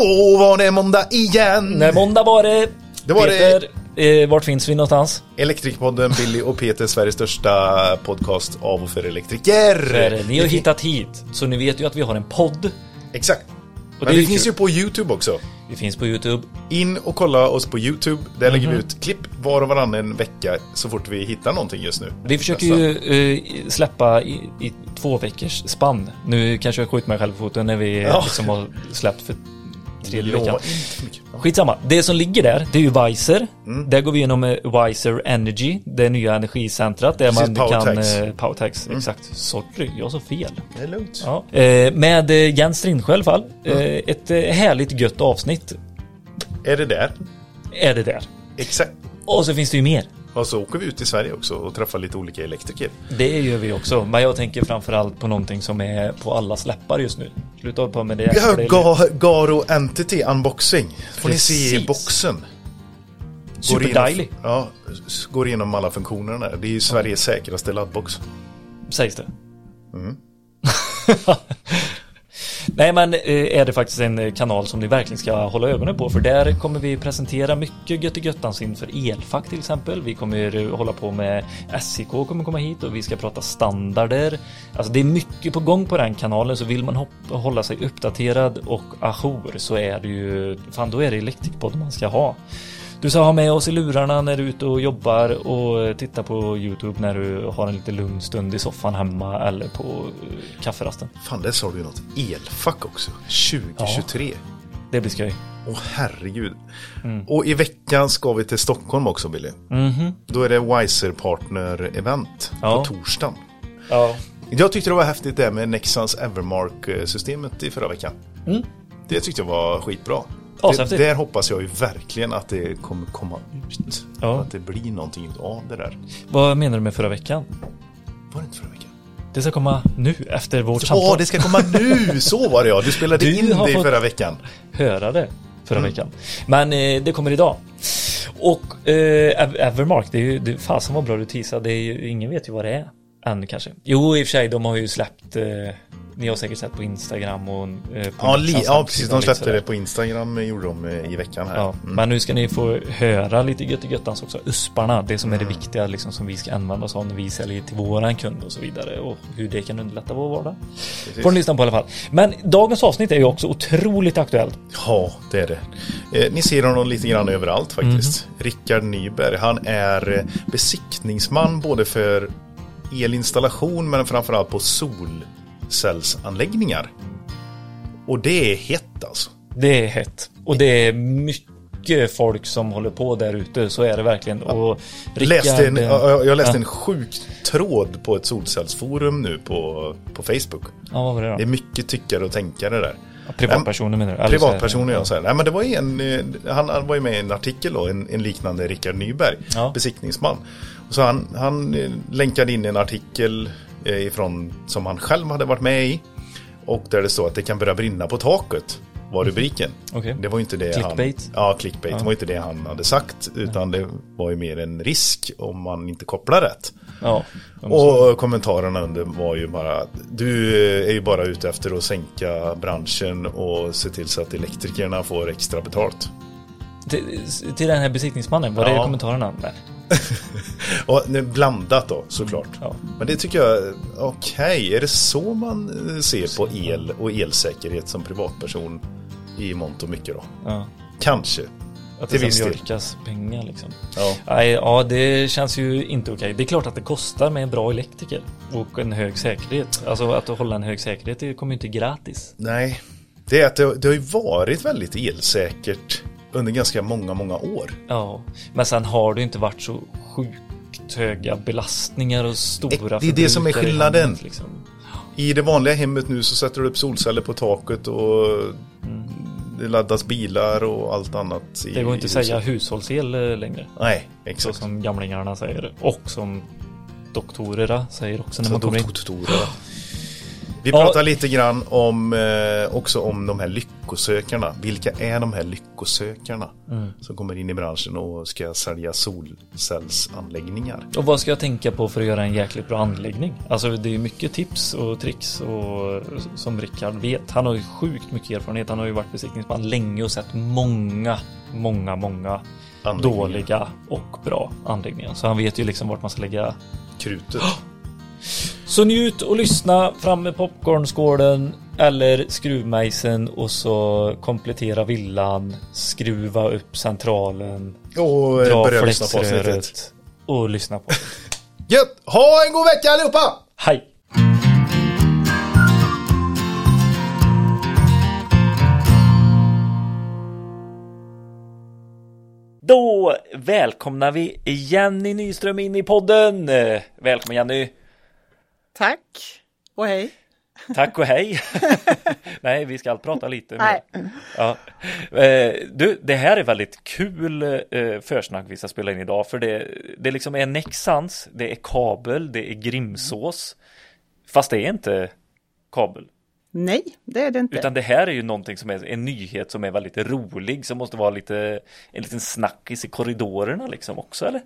Då var det måndag igen! När måndag var det. Det var Peter, Eh, vart finns vi någonstans? Elektrikpodden, Billy och Peter, Sveriges största podcast av och för elektriker. För ni har hittat hit, så ni vet ju att vi har en podd. Exakt. Och Men det vi finns kul. ju på YouTube också. Vi finns på Youtube. In och kolla oss på YouTube. Där lägger Mhm. vi ut klipp var och varannan vecka så fort vi hittar någonting just nu. Vi försöker Nästan. ju eh, släppa i, i två veckors spann. Nu kanske jag skjuter mig själv i foten när vi Ja. liksom har släppt för tredje Lova veckan. Skitsamma. Det som ligger där, det är ju Wiser. Mm. Där går vi igenom Wiser Energy, det nya energicentrat där Precis, man Powertax. kan... Eh, Powertax, Mm. exakt. Sorry, jag sa fel. Det är lugnt. Ja. Eh, med eh, Jens Rindsjö i alla fall. Mm. Ett härligt gött avsnitt Är det där? är det där. Exakt. Och så finns det ju mer. Och så åker vi ut i Sverige också och träffar lite olika elektriker. Det gör vi också. Men jag tänker framförallt på någonting som är på alla släppar just nu. Sluta hålla på med det. Är Ga- Garo Entity unboxing. Får ni se Precis. boxen. Superdejlig, Ja, går igenom alla funktionerna. Det är ju Sveriges säkraste laddbox. sägs det. Mm. Nej men eh, är det faktiskt en eh, kanal som ni verkligen ska hålla ögonen på för där kommer vi presentera mycket gött inför elfack till exempel. Vi kommer eh, hålla på med SIK kommer komma hit och vi ska prata standarder. Alltså det är mycket på gång på den kanalen så vill man hålla sig uppdaterad och ajour så är det ju fan då är det Elektrikpodd man ska ha. Du ska ha med oss i lurarna när du är ute och jobbar och titta på Youtube när du har en lite lugn stund i soffan hemma eller på eh, kafferasten. Fan, där sa du ju något elfack också. 2023. Det blir skoj. Åh herregud. Mm. Och i veckan ska vi till Stockholm också Billy. Mhm. Då är det Wiser Partner Event Ja. på torsdagen. Ja. Jag tyckte det var häftigt det med Nexans Evermark-systemet i förra veckan. Mm. Det tyckte jag var skitbra. Ja, det, där hoppas jag ju verkligen att det kommer komma ut. Ja. Att det blir någonting av det där. Vad menar du med förra veckan? Var det inte förra veckan? Det ska komma nu efter vårt Ja, samtal. det ska komma nu! Så var det ja. Du spelade Du in det i förra veckan. Höra det förra Mm. veckan. Men eh, det kommer idag. Och eh, Ev- Evermark, det är ju det, fasen vad bra du teasade. Det är ju, ingen vet ju vad det är. Än kanske. Jo, i och för sig, de har ju släppt eh, ni har säkert sett på Instagram och eh, på Ja, li- ja precis. De lite släppte det på Instagram, eh, gjorde de eh, i veckan här. Ja, Mm. men nu ska ni få höra lite gött i göttans också. Usparna, det som är det Mm. viktiga liksom som vi ska använda oss av när vi säljer till våran kund och så vidare och hur det kan underlätta vår vardag. Precis. Får ni lyssna på i alla fall. Men dagens avsnitt är ju också otroligt aktuellt. Ja, det är det. Eh, ni ser honom lite grann överallt faktiskt. Rickard Nyberg, han är eh, besiktningsman både för elinstallation men framförallt på solcellsanläggningar. Och det är hett alltså. Det är hett och det är mycket folk som håller på där ute. Så är det verkligen. Och Rickard, läste en, jag läste ja. en sjuk tråd på ett solcellsforum nu på, på Facebook. Ja, vad var det då? Det är mycket tyckare och tänkare där. Ja, privatpersoner menar du? Eller så här- Privatpersoner jag säger. Nej men det var en, eh, han, var ju med i en artikel då, en, en liknande Rickard Nyberg, Ja. besiktningsman. Så han, han eh, länkade in en artikel ifrån, som han själv hade varit med i. Och där det står att det kan börja brinna på taket, var rubriken. Okej. Det var inte det Clickbait. han... Ja, clickbait. Det var inte det han hade sagt, utan det var ju mer en risk om man inte kopplar rätt. Ja. Och kommentarerna under var ju bara du är ju bara ute efter att sänka branschen och se till så att elektrikerna får extra betalt. Till, till den här besiktningsmannen, var det Ja. kommentarerna? Nej. Och blandat då såklart. Ja. Men det tycker jag, okej, är det så man eh, ser på el och elsäkerhet som privatperson i mångt och mycket då? Ja. Kanske. Att det del. mjölkas pengar liksom. Ja. Nej, ja, det känns ju inte okej. Det är klart att det kostar med en bra elektriker och en hög säkerhet. Alltså att hålla en hög säkerhet, det kommer ju inte gratis. Nej, det är att det, det har ju varit väldigt elsäkert under ganska många, många år. Ja, men sen har det inte varit så sjukt höga belastningar och stora Det är det som är förbrukare i skillnaden. hemmet, Liksom. I det vanliga hemmet nu så sätter du upp solceller på taket och det laddas bilar och allt annat. i- Mm. Det går inte att säga hushållsel eh, längre. Nej, Så exakt. som gamlingarna säger. Och som doktorerna säger också när Så man kommer in. Vi Ja. pratar lite grann om eh, också om de här lyckosökarna. Vilka är de här lyckosökarna Mm. som kommer in i branschen och ska sälja solcellsanläggningar? Och vad ska jag tänka på för att göra en jäkligt bra anläggning? Alltså det är mycket tips och tricks och som Rickard vet. Han har ju sjukt mycket erfarenhet. Han har ju varit besiktningsman länge och sett många, många, många dåliga och bra anläggningar. Så han vet ju liksom vart man ska lägga. Krutet. Så njut och lyssna fram med popcornskålen eller skruvmejseln och så komplettera villan, skruva upp centralen, Och eh, dra börja lyssna på avsnittet. flexröret och lyssna på det. Gött! Ha en god vecka allihopa! Hej! Då välkomnar vi Jenny Nyström in i podden. Välkommen Jenny. Tack och hej. Tack och hej. Nej, vi ska prata lite mer. Nej. Ja. Eh, Du, det här är väldigt kul eh, försnack vi ska spela in idag för det, det liksom är Nexans, det är kabel, det är grimsås. Fast det är inte kabel. Nej, det är det inte. Utan det här är ju någonting som är en nyhet som är väldigt rolig som måste vara lite en liten snackis i korridorerna liksom också eller?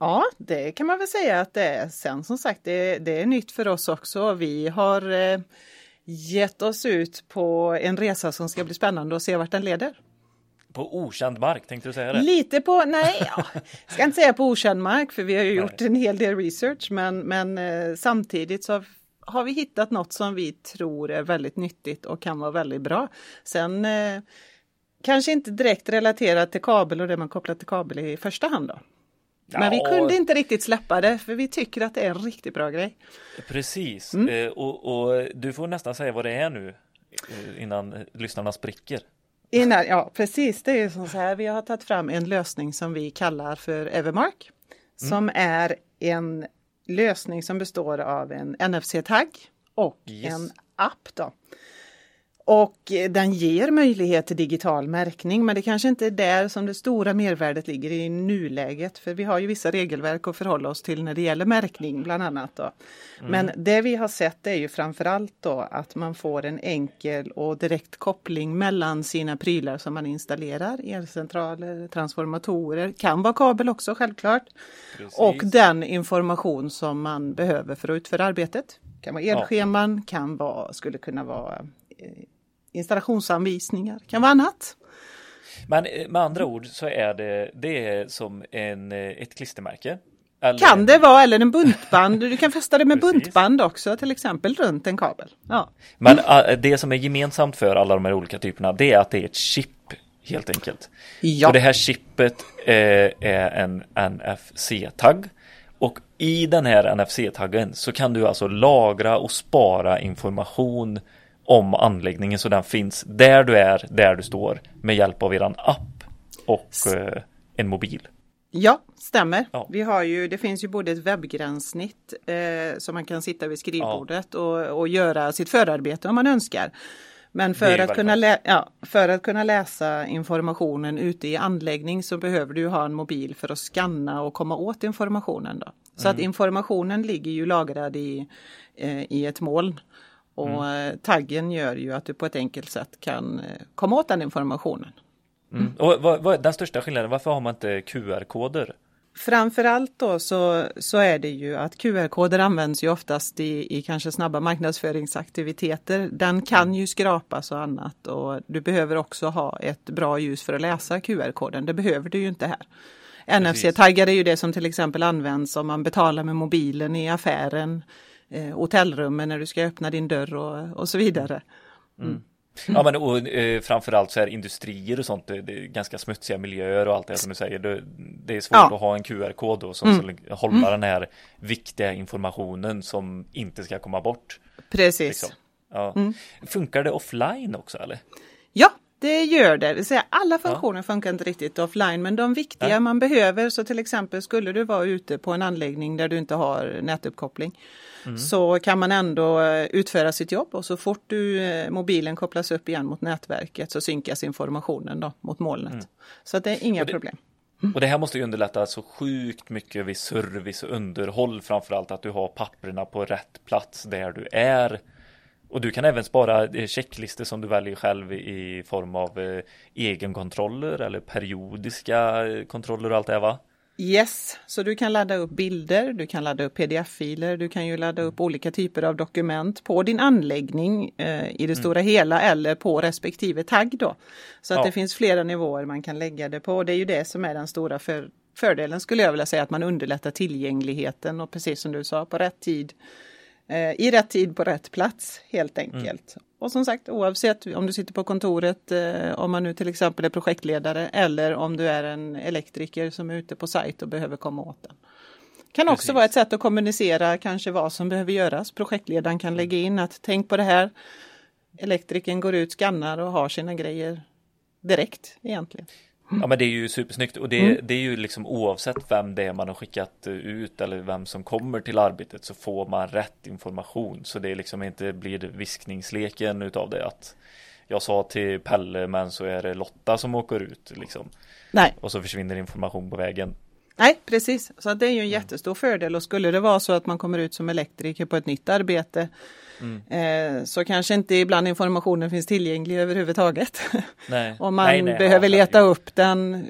Ja, det kan man väl säga att det är. Sen som sagt, det, det är nytt för oss också. Vi har eh, gett oss ut på en resa som ska bli spännande och se vart den leder. På okänd mark tänkte du säga det? Lite på, nej, ja, ska inte säga på okänd mark för vi har ju gjort en hel del research men, men eh, samtidigt så har vi hittat något som vi tror är väldigt nyttigt och kan vara väldigt bra. Sen eh, kanske inte direkt relaterat till kabel och det man kopplar till kabel i första hand då. Men vi Ja. kunde inte riktigt släppa det för vi tycker att det är en riktigt bra grej. Precis, Mm. eh, och, och du får nästan säga vad det är nu eh, innan eh, lyssnarna spricker. Innan, ja, precis. Det är ju som så här. Vi har tagit fram en lösning som vi kallar för Evermark. Som är en lösning som består av en NFC-tagg och Yes. en app. Då. Och den ger möjlighet till digital märkning men det kanske inte är där som det stora mervärdet ligger i nuläget. För vi har ju vissa regelverk att förhålla oss till när det gäller märkning bland annat. Då. Men det vi har sett är ju framförallt då att man får en enkel och direkt koppling mellan sina prylar som man installerar. Elcentraler, transformatorer, kan vara kabel också självklart. Precis. Och den information som man behöver för att utföra arbetet. Kan vara elscheman, kan vara, skulle kunna vara eh, installationsanvisningar, kan vara annat. Men eh, med andra ord så är det, det är som en, eh, ett klistermärke. Eller Kan det vara, eller en buntband, du kan fästa det med buntband också, till exempel runt en kabel. Ja, Men eh, det som är gemensamt för alla de här olika typerna det är att det är ett chip helt enkelt. ja. Och det här chippet är en NFC-tagg. Och i den här NFC-taggen så kan du alltså lagra och spara information om anläggningen så den finns där du är, där du står med hjälp av eran app och eh, en mobil. Ja, stämmer. Ja. Vi har ju, det finns ju både ett webbgränssnitt eh, som man kan sitta vid skrivbordet och, och göra sitt förarbete om man önskar. Men för att, kunna lä- ja, för att kunna läsa informationen ute i anläggning så behöver du ha en mobil för att scanna och komma åt informationen. Då. Så Mm. att informationen ligger ju lagrad i, eh, i ett moln. Och Mm. eh, taggen gör ju att du på ett enkelt sätt kan eh, komma åt den informationen. Mm. Och vad, vad är den största skillnaden? Varför har man inte QR-koder? Framförallt då så, så är det ju att QR-koder används ju oftast i, i kanske snabba marknadsföringsaktiviteter. Den kan ju skrapas och annat och du behöver också ha ett bra ljus för att läsa QR-koden. Det behöver du ju inte här. NFC-taggar är ju det som till exempel används om man betalar med mobilen i affären, eh, hotellrummen när du ska öppna din dörr och, och så vidare. Ja men och, eh, framförallt så är industrier och sånt, det, det är ganska smutsiga miljöer och allt det som du säger. Det, det är svårt Ja. att ha en QR-kod då som ska hålla den här viktiga informationen som inte ska komma bort. Precis. Liksom. Ja. Funkar det offline också eller? Ja, det gör det. det säga, alla funktioner funkar inte riktigt offline men de viktiga Nej. man behöver så till exempel skulle du vara ute på en anläggning där du inte har nätuppkoppling så kan man ändå eh, utföra sitt jobb och så fort du eh, mobilen kopplas upp igen mot nätverket så synkas informationen då mot molnet. Så att det är inga det- problem. Och det här måste ju underlätta så sjukt mycket vid service och underhåll framförallt att du har papperna på rätt plats där du är Och du kan även spara eh, checklistor som du väljer själv i form av eh, egenkontroller eller periodiska eh, kontroller och allt det här va? Yes, så du kan ladda upp bilder, du kan ladda upp pdf-filer, du kan ju ladda upp olika typer av dokument på din anläggning eh, i det mm. stora hela eller på respektive tagg då. Så att ja. det finns flera nivåer man kan lägga det på. Det är ju det som är den stora för, fördelen skulle jag vilja säga, att man underlättar tillgängligheten och precis som du sa, på rätt tid i rätt tid på rätt plats helt enkelt. Mm. Och som sagt oavsett om du sitter på kontoret, eh, om man nu till exempel är projektledare eller om du är en elektriker som är ute på sajt och behöver komma åt den. Kan Precis. också vara ett sätt att kommunicera kanske vad som behöver göras. Projektledaren kan lägga in att tänk på det här. Elektrikern går ut, skannar och har sina grejer direkt egentligen. Ja men det är ju supersnyggt och det, mm. det är ju liksom oavsett vem det är man har skickat ut eller vem som kommer till arbetet så får man rätt information så det liksom inte blir viskningsleken utav det att jag sa till Pelle men så är det Lotta som åker ut liksom. Nej. Och så försvinner information på vägen. Nej, precis. Så det är ju en jättestor fördel och skulle det vara så att man kommer ut som elektriker på ett nytt arbete Mm. Eh, så kanske inte ibland informationen finns tillgänglig överhuvudtaget. Nej. Om man nej, nej, behöver leta upp den,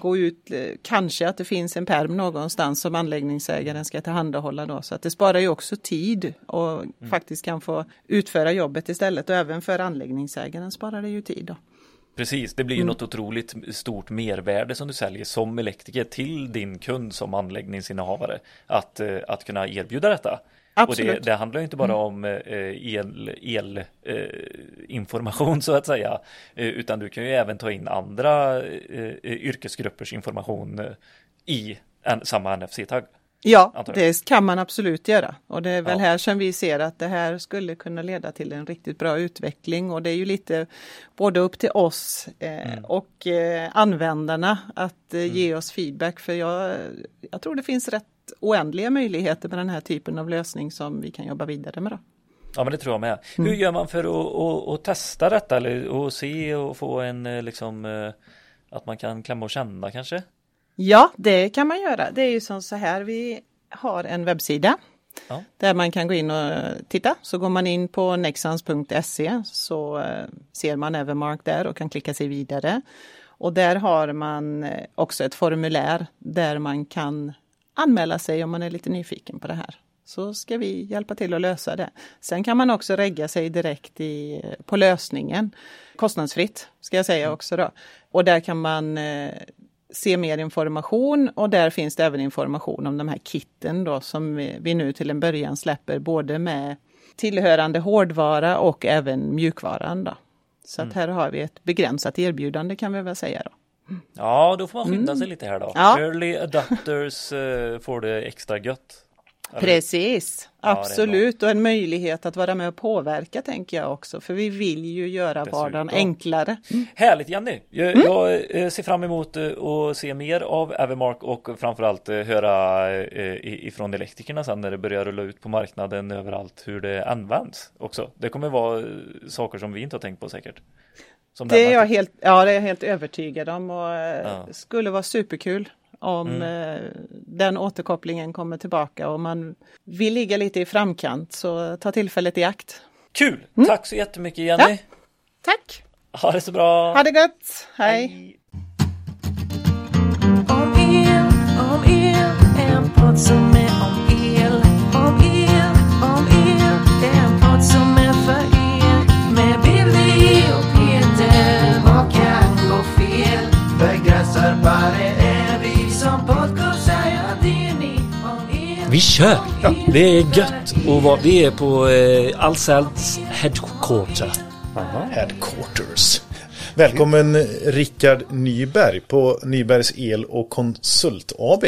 gå ut, eh, kanske att det finns en perm någonstans som anläggningsägaren ska tillhandahålla då. Så att det sparar ju också tid och mm. faktiskt kan få utföra jobbet istället och även för anläggningsägaren sparar det ju tid. Då. Precis, det blir ju mm. något otroligt stort mervärde som du säljer som elektriker till din kund som anläggningsinnehavare att, eh, att kunna erbjuda detta. Absolut. Och det, det handlar inte bara mm. om eh, el, el eh, information så att säga, eh, utan du kan ju även ta in andra yrkesgruppers information i en, samma NFC-tagg. Ja, det kan man absolut göra och det är väl ja. här som vi ser att det här skulle kunna leda till en riktigt bra utveckling och det är ju lite både upp till oss eh, mm. och eh, användarna att eh, mm. ge oss feedback för jag, jag tror det finns rätt oändliga möjligheter med den här typen av lösning som vi kan jobba vidare med. Då. Ja men det tror jag med. Mm. Hur gör man för att, att, att, testa detta eller och se och få en eh, liksom eh, att man kan klämma och känna kanske? Ja det kan man göra. Det är ju som så här vi har en webbsida ja. där man kan gå in och titta. Så går man in på nexans.se så eh, ser man Evermark där och kan klicka sig vidare. Och där har man också ett formulär där man kan anmäla sig om man är lite nyfiken på det här. Så ska vi hjälpa till att lösa det. Sen kan man också regga sig direkt i, på lösningen. Kostnadsfritt ska jag säga också då. Och där kan man eh, se mer information och där finns det även information om de här kitten då som vi, nu till en början släpper både med tillhörande hårdvara och även mjukvaran. Då. Så mm. att här har vi ett begränsat erbjudande kan vi väl säga. Då. Ja, då får man skynda mm. sig lite här då. Ja. Early adapters uh, får det extra gött. Precis, ja, absolut och en möjlighet att vara med och påverka tänker jag också för vi vill ju göra Dessutom. vardagen enklare. Mm. Härligt Jenny! Jag, mm. jag, eh, ser fram emot eh, att se mer av Evermark och framförallt höra ifrån elektrikerna sen när det börjar rulla ut på marknaden överallt hur det används också. Det kommer vara saker som vi inte har tänkt på säkert det är jag helt, ja, det är jag helt övertygad om och eh, ja. skulle vara superkul om mm. Eh, den återkopplingen kommer tillbaka och man vill ligga lite i framkant så ta tillfället i akt. Kul! Mm. Tack så jättemycket Jenny! Ja. Tack! Ha det så bra! Ha det gott! Hej. Hej. Om el, om el, en podd som är om Vi kör! Ja. Det är gött och vad vi är på eh, Ahlsells headquarter. Aha. Headquarters. Välkommen Rickard Nyberg på Nybergs El och Konsult AB.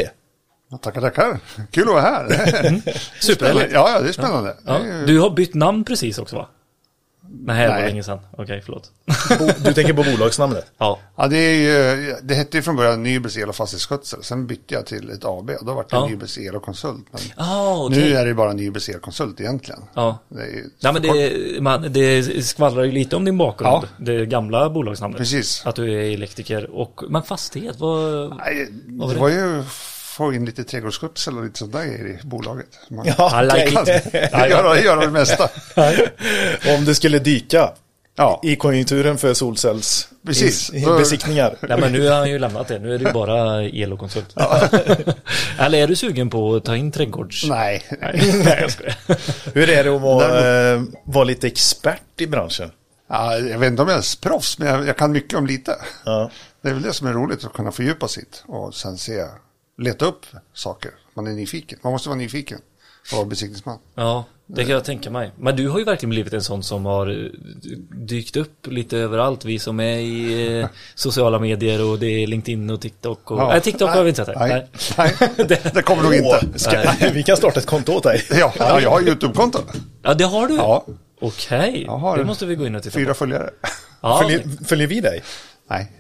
Ja, tackar, tackar. Kul att vara här. Mm. Superhärligt. Ja, ja, det är spännande. Ja. Du har bytt namn precis också va? Nej, det var länge sedan. Okej, förlåt. Du tänker på bolagsnamnet? Ja. Ja, det, är ju, det hette ju från början Nybels El och fastighetsskötsel. Sen bytte jag till ett AB och då var det ja. Nybels El och konsult. Men ah, okay. Nu är det bara Nybels El konsult egentligen. Ja. Det, är ja, men det, man, det skvallrar ju lite om din bakgrund. Det gamla bolagsnamnet. Precis. Att du är elektriker och, men fastighet, vad, Nej, det? var ju få in lite trädgårdsskötsel och lite sånt där i bolaget. Man Ja, like kan göra, göra det mesta. Om det skulle dyka Ja, i konjunkturen för solcells Precis. besiktningar. Nej men nu har han ju lämnat det, nu är det ju bara el och konsult. Eller är du sugen på att ta in trädgårds... nej. Nej, jag skojar. Hur är det att vara, eh, vara lite expert i branschen? Ja, jag vet inte om jag är proffs, men jag, jag kan mycket om lite. Ja. Det är väl det som är roligt, att kunna fördjupa sitt och sen se, leta upp saker. Man är nyfiken. Man måste vara nyfiken och vara besiktningsman. Ja, det kan jag tänka mig. Men du har ju verkligen blivit en sån som har eh, dykt upp lite överallt. Vi som är i eh, sociala medier och det är LinkedIn och TikTok. Och... Ja. Nej, TikTok har vi inte sett. Nej, nej. det kommer nog inte. Ska, vi kan starta ett konto åt dig. Ja, ja, jag har YouTube-konto. Ja, det har du? Ja, Okej, har det måste vi gå in och titta fyra på. följare. Ja, Följer, följer vi dig? Nej,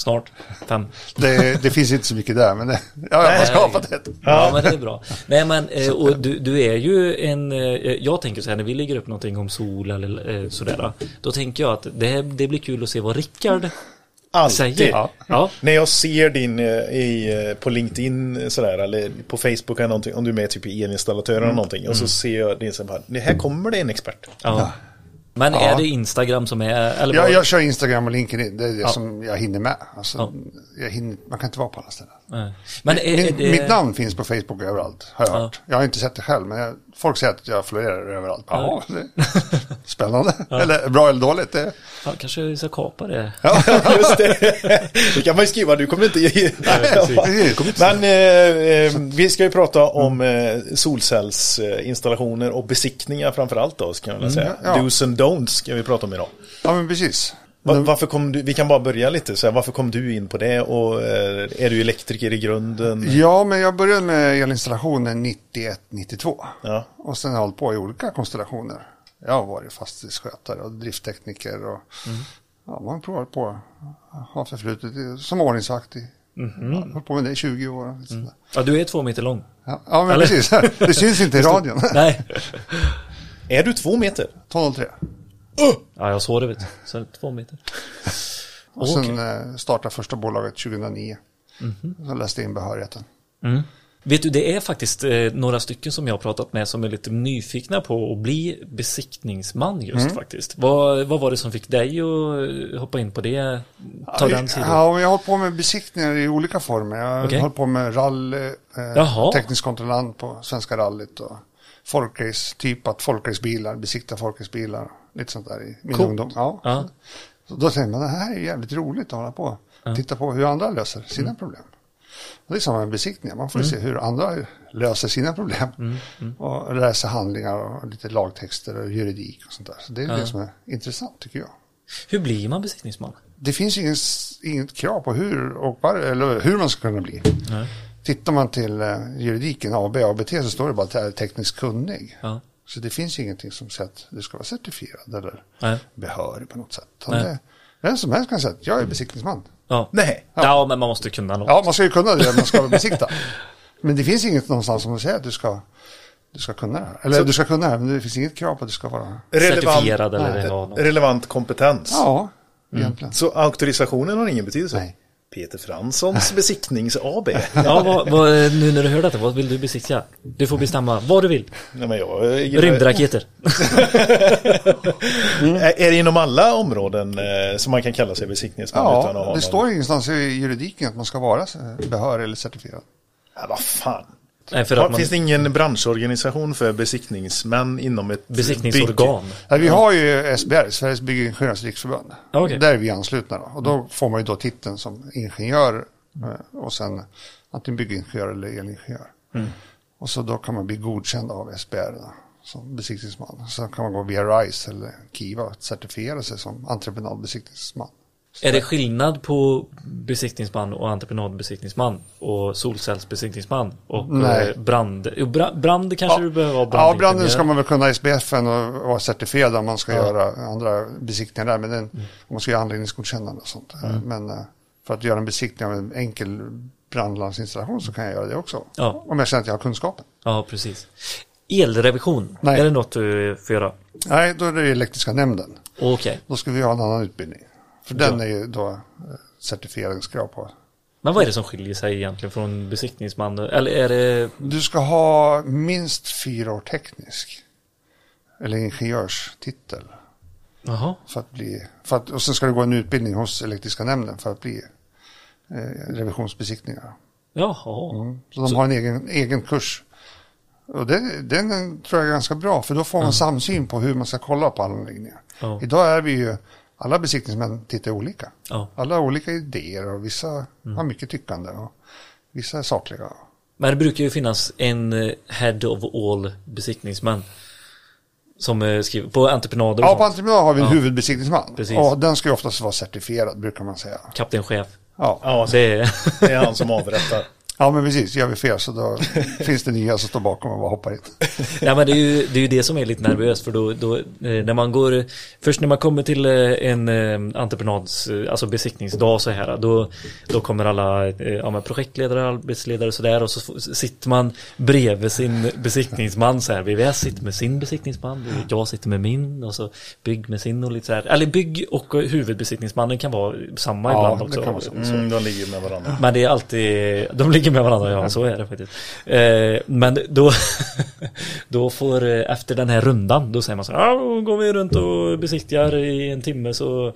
snart. Fem. det, det finns inte så mycket där, men det, ja, jag har skapat ett. Ja, men det är bra. Nej, men eh, och du, du är ju en... eh, Jag tänker så här, när vi lägger upp någonting om sol eller eh, sådär. Då tänker jag att det, det blir kul att se vad Rickard Alltid. säger. Ja. Ja. När jag ser din i, på LinkedIn sådär, eller på Facebook eller någonting, om du är med typ i elinstallatören eller någonting, och så ser jag din så här, "Nej, här kommer det en expert. ja. Men Ja. är det Instagram som är... Eller Jag, vad- jag kör Instagram och LinkedIn, det är det Ja. som jag hinner med. Alltså, Ja. jag hinner, man kan inte vara på alla ställen. Nej. Men är, Min, det... Mitt namn finns på Facebook överallt, har jag hört. Jag har inte sett det själv, men jag, folk säger att jag florerar överallt. Ja, spännande. Eller bra eller dåligt. Det, Ja, kanske vi ska kapa det. Just det. Det kan man ju skriva, du kommer inte ge... Men eh, eh, vi ska ju prata om eh, solcellsinstallationer och besiktningar framför allt då, ska jag vilja säga. ja. Do's and don'ts ska vi prata om idag. ja, men precis. Va- Varför kom du, vi kan bara börja lite, så här, varför kom du in på det och eh, är du elektriker i grunden? Ja, men jag började med elinstallationen 91-92. Ja. Och sen har jag hållit på i olika konstellationer. Jag har varit fastighetsskötare och drifttekniker och ja, man har provat på har förflutit i- som ordningsvakt. I, ja, hållit på med det i 20 år. sådär. Ja, du är två meter lång. Ja, ja, men Eller? precis. Det syns inte i radion. Nej. Är du två meter? 12.03. Ja, jag såg det. Så två meter. Och sen eh, startade första bolaget 2009. Så läste in behörigheten. Mm. Vet du, det är faktiskt eh, några stycken som jag har pratat med som är lite nyfikna på att bli besiktningsman just Mm. faktiskt. Vad, vad var det som fick dig att eh, hoppa in på det? Ta den sidan. Ja, jag har hållit på med besiktningar i olika former. Jag har Okej. hållit på med rally, eh, teknisk kontrollant på Svenska rallyt och folkrace, typ att folkracebilar, besikta folkracebilar, lite sånt där i min Coolt. ungdom. Ja. Ja. Så då tänker man, det här är jävligt roligt att hålla på. Titta på hur andra löser sina Mm. problem. Och det är samma med besiktningar, man får ju se hur andra löser sina problem. Mm. Och läsa handlingar och lite lagtexter och juridik och sånt där. Så det är det som är intressant tycker jag. Hur blir man besiktningsman? Det finns ingen, inget krav på hur, och var, eller hur man ska kunna bli. Nej. Tittar man till eh, juridiken, AB och ABT, så står det bara att jag är tekniskt kunnig. Ja. Så det finns ingenting som säger att du ska vara certifierad eller Nej. behörig på något sätt. Det, vem som helst kan säga att jag är besiktningsman. Ja. Nej. Ja. men man måste kunna något. Ja, man ska ju kunna det, man ska besikta. Men det finns inget någonstans som säger att du ska, du ska kunna det här. Eller du ska kunna det här, men det finns inget krav på att du ska vara... Certifierad eller relevant kompetens. Ja, egentligen. Så auktorisationen har ingen betydelse? Nej. Peter Franssons besiktnings-AB. Ja, vad, vad, nu när du hör detta, vad vill du besiktiga? Du får bestämma vad du vill. Nej, men jag, gillar- Rymdraketer. Är är det inom alla områden eh, som man kan kalla sig besiktningsman? utan att ha Ja, någon- det står ju ingenstans i juridiken att man ska vara behörig eller certifierad. Ja, vad fan. Nej, för att man, Finns det ingen branschorganisation för besiktningsmän inom ett besiktningsorgan. Ja, vi har ju SBR, Sveriges Byggingenjörers Riksförbund. Okej. Där är vi anslutna då. Och då får man ju då titeln som ingenjör eh, och sen antingen byggingenjör eller elingenjör. Mm. Och så då kan man bli godkänd av SBR då, som besiktningsman. Så kan man gå via RISE eller Kiva och certifiera sig som entreprenadbesiktningsman. Är det skillnad på besiktningsman och entreprenadbesiktningsman och solcellsbesiktningsman och Nej. eh, brand? Jo, bra- brand kanske du behöver vara Ja, branden ska man väl kunna SBFen och vara certifierad om man ska Ja. göra andra besiktningar där. Men den, om man ska göra anläggningsgodkännande och sånt. Men eh, för att göra en besiktning av en enkel brandlarmsinstallation så kan jag göra det också. Ja. Om jag känner att jag har kunskapen. Ja, precis. Elrevision, Nej. är det något du får göra? Nej, då är det elektriska nämnden. Okej. Då ska vi ha en annan utbildning. För den är ju då eh, certifieringskrav på Men vad är det som skiljer sig egentligen från besiktningsman? Eller är det... Du ska ha minst fyra år teknisk. Eller ingenjörstitel. Jaha. För att bli, för att, och sen ska du gå en utbildning hos elektriska nämnden för att bli eh, revisionsbesiktningar. Jaha. Mm. Så de har en egen, egen kurs. Och det, den tror jag är ganska bra för då får man samsyn på hur man ska kolla på anläggningar. Ja. Idag är vi ju, alla besiktningsmän tittar olika. Ja. Alla har olika idéer och vissa har mycket tyckande och vissa är sakliga. Men det brukar ju finnas en eh, head of all besiktningsmän. Som eh, skriver på entreprenader Ja, på sånt. entreprenad har vi en Ja. huvudbesiktningsman. Precis. Och den ska ju oftast vara certifierad brukar man säga. Kaptenchef. Ja, Ja, Det är... det är han som avrättar. Ja men precis. Gör vi fel så då finns det nya som står bakom och bara hoppar in. Ja men det är ju det, är ju det som är lite nervöst för då, då eh, när man går Först när man kommer till eh, en eh, entreprenads, alltså besiktningsdag så här Då, då kommer alla ja, men projektledare, arbetsledare och sådär och så sitter man bredvid sin besiktningsman så här VVS sitter med sin besiktningsman, jag sitter med min och så Bygg med sin och lite så här Eller bygg och huvudbesiktningsmannen kan vara samma Ja, ibland det också kan vara så. Mm, de ligger med varandra. men det är alltid, de ligger med varandra, ja så är det faktiskt. Eh, men då, då får, eh, efter den här rundan, då säger man så här, då går vi runt och besiktigar i en timme så,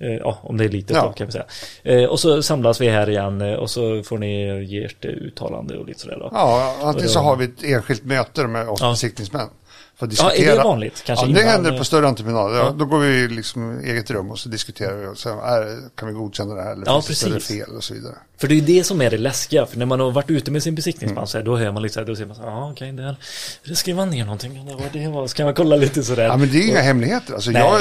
eh, ja om det är lite Ja. då kan vi säga. Eh, och så samlas vi här igen och så får ni ge ert uttalande och lite sådär då. Ja, antingen så har vi ett enskilt möte med oss Ja. besiktningsmän. För att Ja, är diskutera. det vanligt? Kanske ja, det innan, händer på större entreprenader. Ja. Då går vi liksom i eget rum och så diskuterar vi och så är, kan vi godkänna det här eller Ja, finns det precis. fel och så vidare. För det är det som är det läskiga, för när man har varit ute med sin besiktningsman här, då hör man lite så här, då ser man så här, ja okej, där, där skrev man ner någonting, det var det var, ska man kolla lite sådär. Ja, men det är inga hemligheter. Alltså, Nej. jag,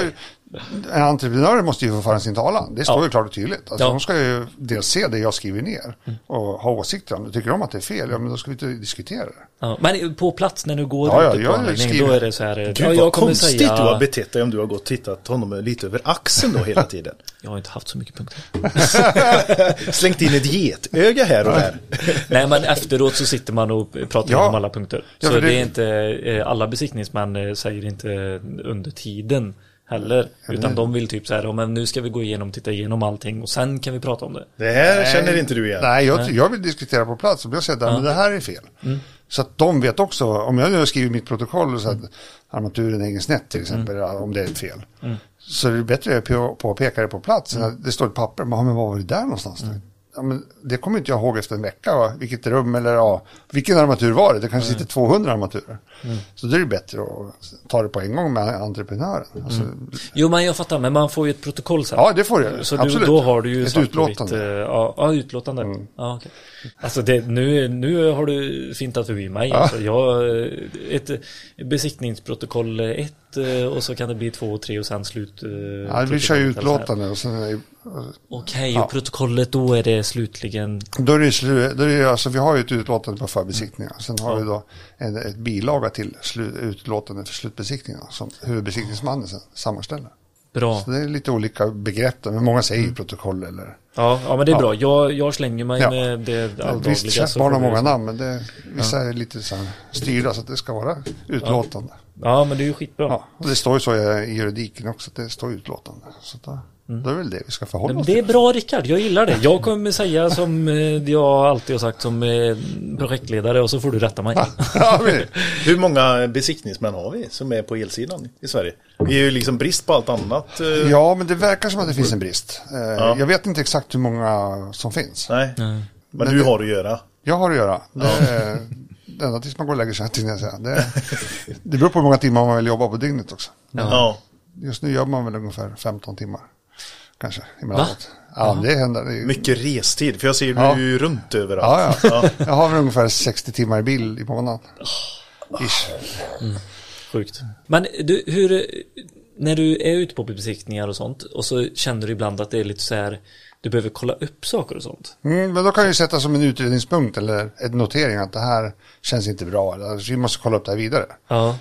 en entreprenör måste ju få föra sin talan. Det står Ja. ju klart och tydligt. Alltså, Ja. De ska ju dels se det jag skriver ner och ha åsikter om det. Tycker de att det är fel, ja men då ska vi inte diskutera det. Ja, men på plats när du går Ja, ja, ute på anläggningen, då är det så här. Gud ja, vad jag kommer konstigt säga, du har betett dig om du har gått och tittat honom lite över axeln då hela tiden. Jag har inte haft så mycket punkter. Slängt in ett getöga här och där. Nej, men efteråt så sitter man och pratar Ja. om alla punkter. Så det... det- är inte, eh, alla besiktningsmän eh, säger inte under tiden heller. Utan de vill typ så här, "Ja, men nu ska vi gå igenom, titta igenom allting och sen kan vi prata om det. Det här känner inte du igen. Nej, jag, jag vill diskutera på plats. Och jag säger att men det här är fel. Så att de vet också, om jag nu har skrivit mitt protokoll och så att armaturen hänger snett till exempel, om det är ett fel. Så är det bättre att på- påpeka det på plats. Det står ett papper, men, ja, men var var det där någonstans? då? Ja, men det kommer inte jag ihåg efter en vecka, va? vilket rum eller ja, vilken armatur var det? Det kanske sitter 200 armaturer. Så då är det bättre att ta det på en gång med entreprenören. Alltså, Jo, men jag fattar, men man får ju ett protokoll sen. Ja, det får du. Så du, Absolut. då har du ju Ett utlåtande. Mm. Vitt, eh, ja, ja, utlåtande. Ja, okej. Alltså det, nu, nu har du fintat förbi mig. Alltså jag, eh, ett besiktningsprotokoll 1 och så kan det bli 2 och 3 och sen slut. eh, Ja, vi kör ju protokollet eller så här. utlåtande och sen Okej, och protokollet då är det slutligen. Då är det, slu, då är det alltså, vi har ju ett utlåtande på förbesiktningar. Sen har vi då en, ett bilaga till slu, utlåtande för slutbesiktningar som huvudbesiktningsmannen sen sammanställer. Bra. Så det är lite olika begrepp men många säger ju protokoll eller... Ja, ja men det är Ja. bra. Jag, jag slänger mig Ja. med det alldagliga. Visst, barn har många namn, men det, vissa är lite så här styrda så att det ska vara utlåtande. Ja, men det är ju skitbra. Ja, och det står ju så i juridiken också, att det står utlåtande. Så då, då är väl det vi ska förhålla Men oss det är till. bra Rickard, jag gillar det. Jag kommer säga som eh, jag alltid har sagt som eh, projektledare och så får du rätta mig. Ja, Hur många besiktningsmän har vi som är på elsidan i Sverige? Vi är ju liksom brist på allt annat. eh, ja, men det verkar som att det finns en brist. Eh, Jag vet inte exakt hur många som finns. Nej, Nej. men du har att göra. Jag har att göra. Det är det ända tills man går och lägger sig, tänkte jag säga. Det, det beror på hur många timmar man vill jobba på dygnet också. Ja. Just nu jobbar man väl ungefär 15 timmar. Kanske emellanåt. Ja, det händer. Det är, Mycket restid, för jag ser du Ja. ju runt överallt. ja, ja. Jag har väl ungefär 60 timmar i bil i månaden. Ish. Sjukt. Men du, hur, när du är ute på besiktningar och sånt och så känner du ibland att det är lite så här, du behöver kolla upp saker och sånt. Mm, men då kan jag ju sätta som en utredningspunkt eller en notering att det här känns inte bra. Eller, vi måste kolla upp det här vidare. Ja.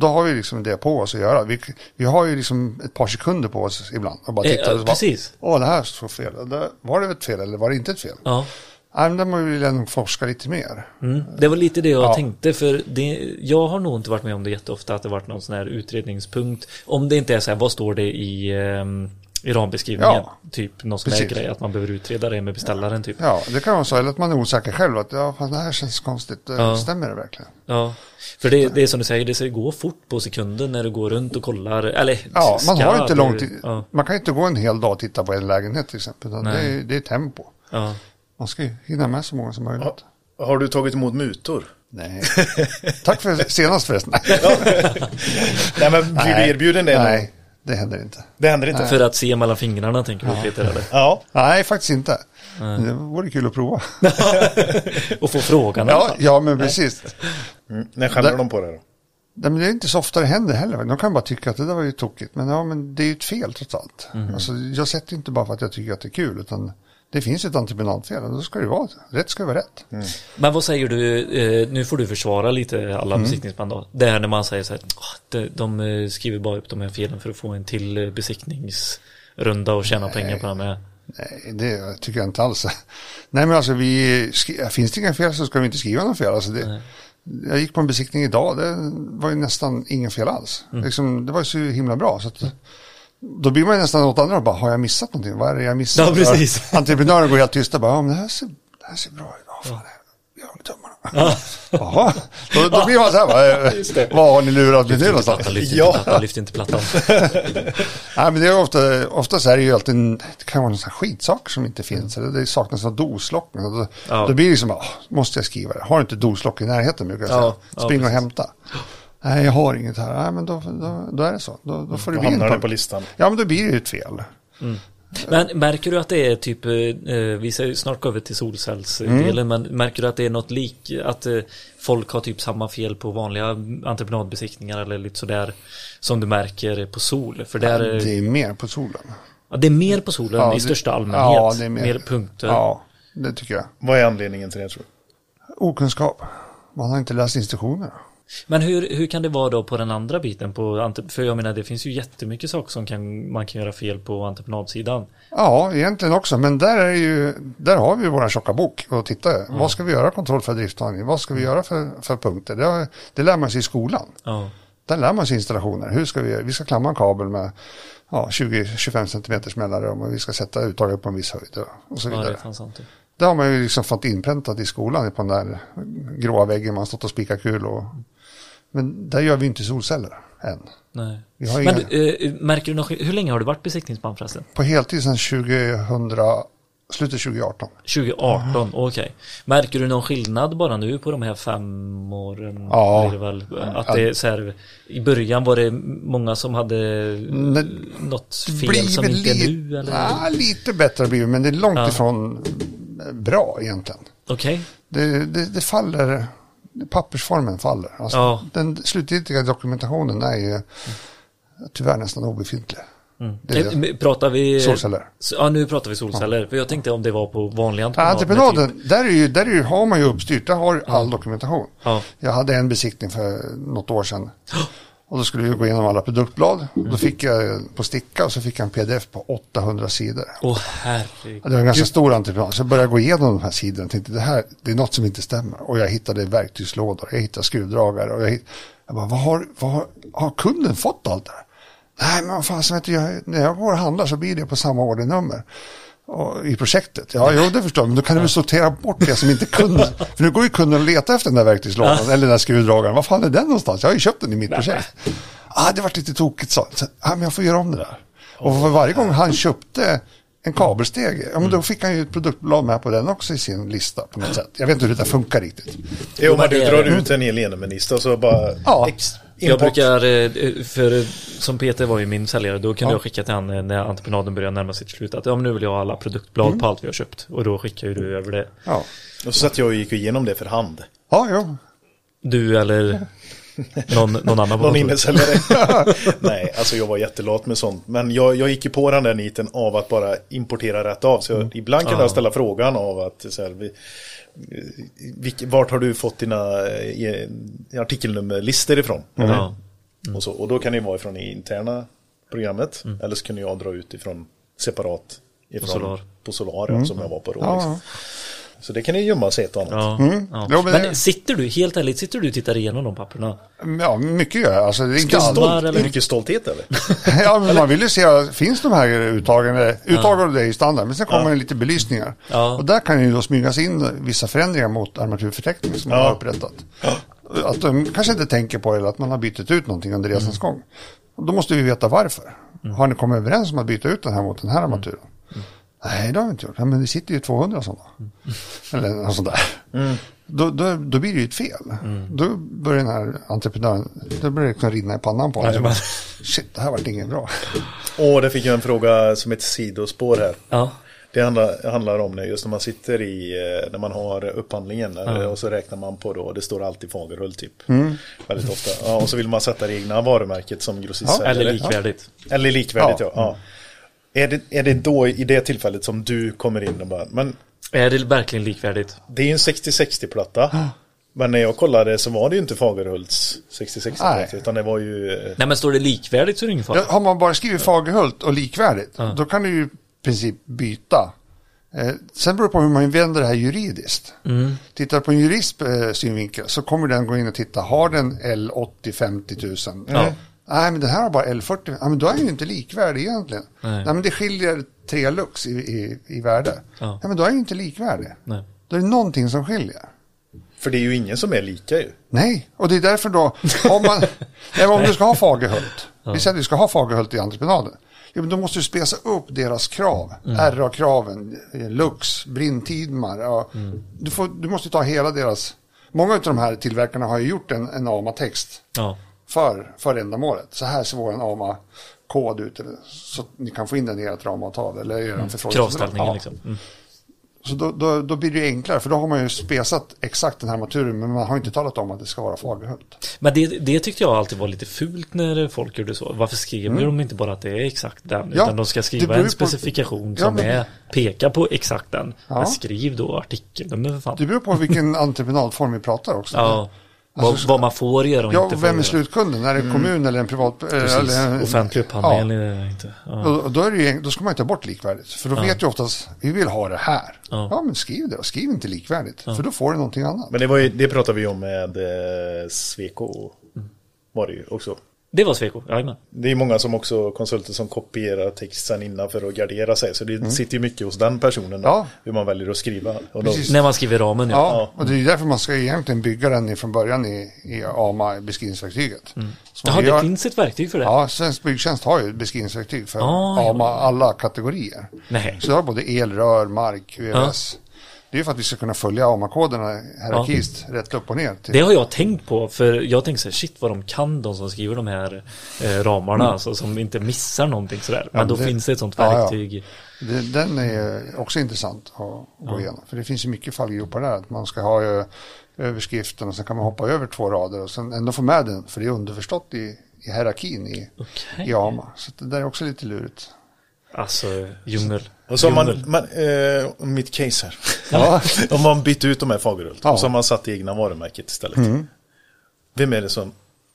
Då har vi liksom det på oss att göra. Vi, vi har ju liksom ett par sekunder på oss ibland. Och bara Eh, titta och bara, precis. Åh, det här står fel. Det- Var det ett fel eller var det inte ett fel? Ja. Nej, men där måste vi nog forska lite mer. Mm. Det var lite det jag Ja. tänkte för det, jag har nog inte varit med om det jätteofta att det varit någon sån här utredningspunkt. Om det inte är så här, vad står det i, ehm, i rambeskrivningen. Ja. Typ någon sån där grej att man behöver utreda det med beställaren typ. Ja, det kan vara så. Eller att man är osäker själv. Att ja, fan, det här känns konstigt. Eh, Ja. Stämmer det verkligen? Ja, för det, det är som du säger, det ska gå fort på sekunden när du går runt och kollar. Eller Ja, man ska har inte lång tid. Ja, Man kan inte gå en hel dag och titta på en lägenhet till exempel. Det Nej. är, det är tempo. ja. Man ska ju hinna med så många som möjligt. Har du tagit emot mutor? Nej. Tack för senast förresten. Nej, men blir du erbjuden det? Nej, det händer inte. Det händer inte? För att se mellan fingrarna tänker du Peter eller? Ja. Nej, faktiskt inte. Det vore kul att prova. Och få frågan Ja, fall. ja men precis. Mm. När skäller de på det då? Nej, men det är inte så ofta det händer heller. De kan bara tycka att det där var ju tokigt. Men ja, men det är ju ett fel trots allt. Alltså, jag sätter inte bara för att jag tycker att det är kul. Utan det finns ett entreprenadfel och då ska det vara. Rätt ska vara rätt. Men vad säger du, eh, nu får du försvara lite alla Mm. besiktningsmän då. Det här när man säger så här, "Åh, de, eh, skriver bara upp de här felen för att få en till eh, besiktningsrunda och tjäna pengar på det med. Nej, det tycker jag inte alls. Nej, men alltså vi, finns det inga fel så ska vi inte skriva några fel. Alltså det, jag gick på en besiktning idag, det var ju nästan inga fel alls. Liksom, det var ju så himla bra. Så att, då blir man nästan åt andra och bara, har jag missat någonting? Vad är det jag missat? Ja, precis. Entreprenören går helt tysta, bara, ja, men det här ser, det här ser bra ut. Ja, fan, jag har tummarna. Jaha, då, då blir man så här, eh, vad har ni lurat mig till någonstans? Lyft Ja. inte plattan, lyft inte plattan. Nej, men det är ofta, oftast är det ju alltid, en, det kan vara en sån här skitsak som inte finns. Eller det saknas något doslock. Då, Ja. då blir det liksom, ah, måste jag skriva det? Har du inte doslock i närheten brukar jag säga. Ja, Spring och hämta. Nej, jag har inget här. Nej, men då, då, då är det så. Då, då får det Då bli hamnar det på listan. Ja, men då blir det ju ett fel. Men märker du att det är typ, eh, vi ska snart gå över till solcellsdelen, Mm. men märker du att det är något lik, att eh, folk har typ samma fel på vanliga entreprenadbesiktningar eller lite sådär som du märker på sol? För där, eh, Det är mer på solen. ja, det är mer på solen Ja, i det- största allmänhet, ja, det är mer. mer punkter. Ja, det tycker jag. Vad är anledningen till det tror du? Okunskap. Man har inte läst instruktionerna. Men hur, hur kan det vara då på den andra biten? På, för jag menar det finns ju jättemycket saker som kan, man kan göra fel på entreprenadsidan. Ja, egentligen också. Men där, är ju, där har vi ju våra tjocka bok och titta. Vad ska vi göra kontroll för drifttagning? Vad ska vi göra för, för punkter? Det, har- det lär man sig i skolan. Ja, Där lär man sig installationer. Hur ska vi? Vi ska klamma en kabel med ja, 20-25 centimeters mellanrum och vi ska sätta uttaget på en viss höjd och- så ja det vidare. fan sant. det har man ju liksom fått inpräntat i skolan på den där gråa väggen man stått och spikat kul och men där gör vi inte solceller än. Nej. Men inga, du, eh, märker du något, hur länge har du varit besiktningsman förresten? på heltid sedan 2000, slutet 2018. 2018, okej. Märker du någon skillnad bara nu på de här fem åren? Ja. Det väl? Att det är så här, I början var det många som hade Nej, något fel som inte är nu? Eller? Ja, lite bättre blir det, men det är långt Ja. ifrån bra egentligen. Okej, Det, det, det faller, pappersformen faller. Alltså, Ja. Den slutgiltiga dokumentationen är ju tyvärr nästan obefintlig. Det. Eh, pratar vi... Solceller. Ja, nu pratar vi solceller. För jag tänkte om det var på vanliga Ja, entreprenad. entreprenaden, där, är ju, där är ju, har man ju uppstyrt, där har all dokumentation. Ja. Jag hade en besiktning för något år sedan. Och då skulle vi gå igenom alla produktblad. Då fick jag på sticka och så fick jag en pdf på 800 sidor. Åh herregud. Ja, Det var en ganska stor entreprenad. Så jag började gå igenom de här sidorna och tänkte det här, det är något som inte stämmer. Och jag hittade verktygslådor, jag hittade skruvdragare och jag, hitt... jag bara, vad har, vad har, har kunden fått allt det här? Nej, men vad fan, jag, när jag går och handlar så blir det på samma order-nummer. Och, I projektet. Ja, jo, det förstår jag. Men då kan du väl sortera bort det som inte kunden... För nu går ju kunden och letar efter den där verktygslådan eller den där skruvdragaren. Vad fan är den någonstans? Jag har ju köpt den i mitt projekt. Ah, det var lite tokigt, så. så ah, men jag får göra om det där. Och för varje gång han köpte en kabelstege, ja men då fick han ju ett produktblad med på den också i sin lista på något sätt. Jag vet inte hur det där funkar riktigt. Jo, men du drar ut en hel eneminister så bara... Ja. Ex, Jag brukar, eh, för eh, som Peter var ju min säljare, då kunde Ja. jag skicka till han eh, när entreprenaden började närma sig till slut att ja men nu vill jag ha alla produktblad Mm. på allt vi har köpt. Och då skickar ju du över det. Ja, Och så satt jag och gick igenom det för hand. ja, jo. Du eller någon, någon annan på Någon innesäljare. Nej, alltså jag var jättelat med sånt. Men jag, jag gick ju på den där niten av att bara importera rätt av. Så jag, ibland kan Ja. jag ställa frågan av att så här, vi, vilk, vart har du fått dina eh, artikelnummerlistor ifrån? Ja. Och, så, och då kan det vara ifrån i interna programmet. Eller så kunde jag dra ut ifrån separat ifrån, Solar. På Solar ja, som jag var på då. Ja, Liksom. Ja. Så det kan ju gömma sig ett och annat. Ja. Mm. Ja. Jo, men men det- sitter du, helt ärligt, sitter du och tittar igenom de papperna? Ja, mycket gör jag. Alltså, det är inte. Stolt. Eller? yrkesstolthet eller? Ja, men man vill ju se, finns de här uttagen? Uttag av det är ju standard, men sen kommer det lite belysningar. Ja. Och där kan ju då smygas in vissa förändringar mot armaturförteckningen som man Ja. har upprättat. Att de kanske inte tänker på eller att man har bytt ut någonting under resans gång. Och då måste vi veta varför. Har ni kommit överens om att byta ut den här mot den här armaturen? Nej, det har vi inte gjort. Ja, men det sitter ju 200 sådana. Eller något sånt där. Då, då, då blir det ju ett fel. Då börjar den här entreprenören, då börjar det liksom rinna i pannan på honom. Shit, det här vart inget bra. Och det fick jag en fråga som ett sidospår här. Ja. Det handlar, handlar om det just när man sitter i, eh, när man har upphandlingen eh, och så räknar man på då, det står alltid Fagerhult typ. Väldigt ofta. Ja, och så vill man sätta det egna varumärket som grossist. Ja, Eller likvärdigt. Eller likvärdigt ja. Ja. Är, det, är det då i det tillfället som du kommer in och bara, men Är det verkligen likvärdigt? det är ju en 60-60-platta. Men när jag kollade så var det ju inte Fagerhults 60-60-platta Nej. utan det var ju... eh, Nej men står det likvärdigt så är det ingen fara. Ja, har man bara skrivit Fagerhult och likvärdigt, då kan du ju i princip byta. Eh, sen beror det på hur man vänder det här juridiskt. Tittar du på en jurist eh, synvinkel så kommer den gå in och titta, har den L80 50 000? Ja. Nej, men den här har bara L40. Ja, men då är den ju inte likvärdig egentligen. Nej. Nej, men det skiljer tre lux i, i, i värde. Ja. Ja. men då är den ju inte likvärdig. Nej. Då är det någonting som skiljer. För det är ju ingen som är lika ju. Nej, och det är därför då, om, man, nej, om du ska ha Fagerhult, vi säger att du ska ha Fagerhult i entreprenaden, ja, men då måste du spesa upp deras krav, RA-kraven, eh, Lux, Brintidmar, ja. du, får, du måste ta hela deras, många av de här tillverkarna har ju gjort en, en AMA-text Ja. För, för ändamålet. Så här ser vår AMA-kod ut, eller, så ni kan få in den i ert ramavtal eller i er förfrågan. Kravställningen Ja. liksom. Mm. Så då, då, då blir det enklare, för då har man ju spesat exakt den här armaturen, men man har inte talat om att det ska vara Fagerhult. Men det, det tyckte jag alltid var lite fult när folk gjorde så. Varför skriver de inte bara att det är exakt den? Mm. Ja, utan de ska skriva en på- specifikation Ja, som men- är, pekar på exakt den. Ja. Men skriv då artikelnummer för fan. Det beror på vilken entreprenadform vi pratar också. Ja. Alltså, vad, vad man får göra och Ja, inte får vem är slutkunden? Är det en kommun eller en privat? Precis. Eller en, Offentlig upphandling Ja. eller inte. Ja. Och, och då, är det ju, då ska man ju ta bort likvärdigt. För då vet ju oftast, vi vill ha det här. Ja. Ja, men skriv det och skriv inte likvärdigt. För då får du någonting annat. Men det, var ju, det pratade vi om med eh, Sweco. Var det ju också. Det var Sweco, jajamän. Det är många som också konsulter som kopierar texten innan för att gardera sig. Så det sitter ju mycket hos den personen. Ja. Hur man väljer att skriva. Och då. När man skriver ramen ja. Ja, och det är därför man ska egentligen bygga den från början i, i AMA, beskrivningsverktyget. Man Jaha, det gör- finns ett verktyg för det? Ja, Svensk Byggtjänst har ju ett beskrivningsverktyg för Ah, ja. AMA alla kategorier. Nej. Så det har både el, rör, mark, VVS. Det är ju för att vi ska kunna följa AMA-koderna hierarkiskt, rätt upp och ner. Till. Det har jag tänkt på, för jag tänker så här, shit vad de kan de som skriver de här eh, ramarna, alltså som inte missar någonting sådär. Men Ja, då det- finns det ett sånt Ja, ja. verktyg. Det, den är också intressant att gå igenom. För det finns ju mycket fallgropar där. Att man ska ha eh, överskriften och sen kan man hoppa över två rader och sen ändå få med den. För det är underförstått i, i hierarkin i, Okej. i AMA. Så det där är också lite lurigt. Alltså, djungel. Och så har man, man eh, mitt case här. Ja. Om man bytt ut de här Fagerhult. Ja. Och så har man satt det egna varumärket istället. Vem är det som...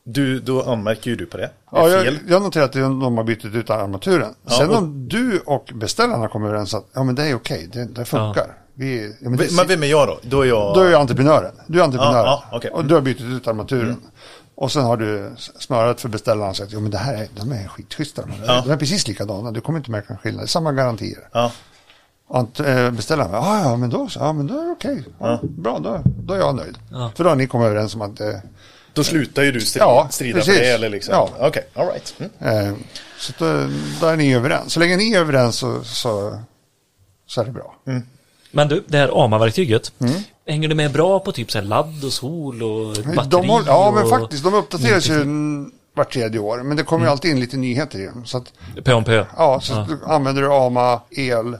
Du, då anmärker ju du på det. Ja, jag, jag noterar att de har bytt ut armaturen. Sen och- om du och beställarna kommer överens att ja, men det är okej, det, det funkar. Vi, ja, men det, Men vem är jag då? Då är jag... Då är jag entreprenören. Du är entreprenören. Ja, ja, okej. Och du har bytt ut armaturen. Och sen har du smörat för beställarna och sagt, jo men det här är, de är skitschyssta. De, Ja. de är precis likadana, du kommer inte märka någon skillnad. Det är samma garantier. Ja. Och eh, beställaren, ja ja men då så, ja men då är det okej. Ja, Bra, då, då är jag nöjd. Ja. För då har ni kommit överens om att, eh, Då slutar ju du strida, Ja, strida precis. för det eller liksom. Ja. Okej, all right. Mm. eh, så då, då är ni överens. Så länge ni är överens så, så, så är det bra. Men du, det här AMA-verktyget, Mm. Hänger det med bra på typ så här ladd och sol och batteri? De håller, ja men faktiskt, de uppdateras ju vart tredje år. Men det kommer ju alltid in lite nyheter i dem. Så att, Pö om pö? Ja, så du använder du AMA el eh,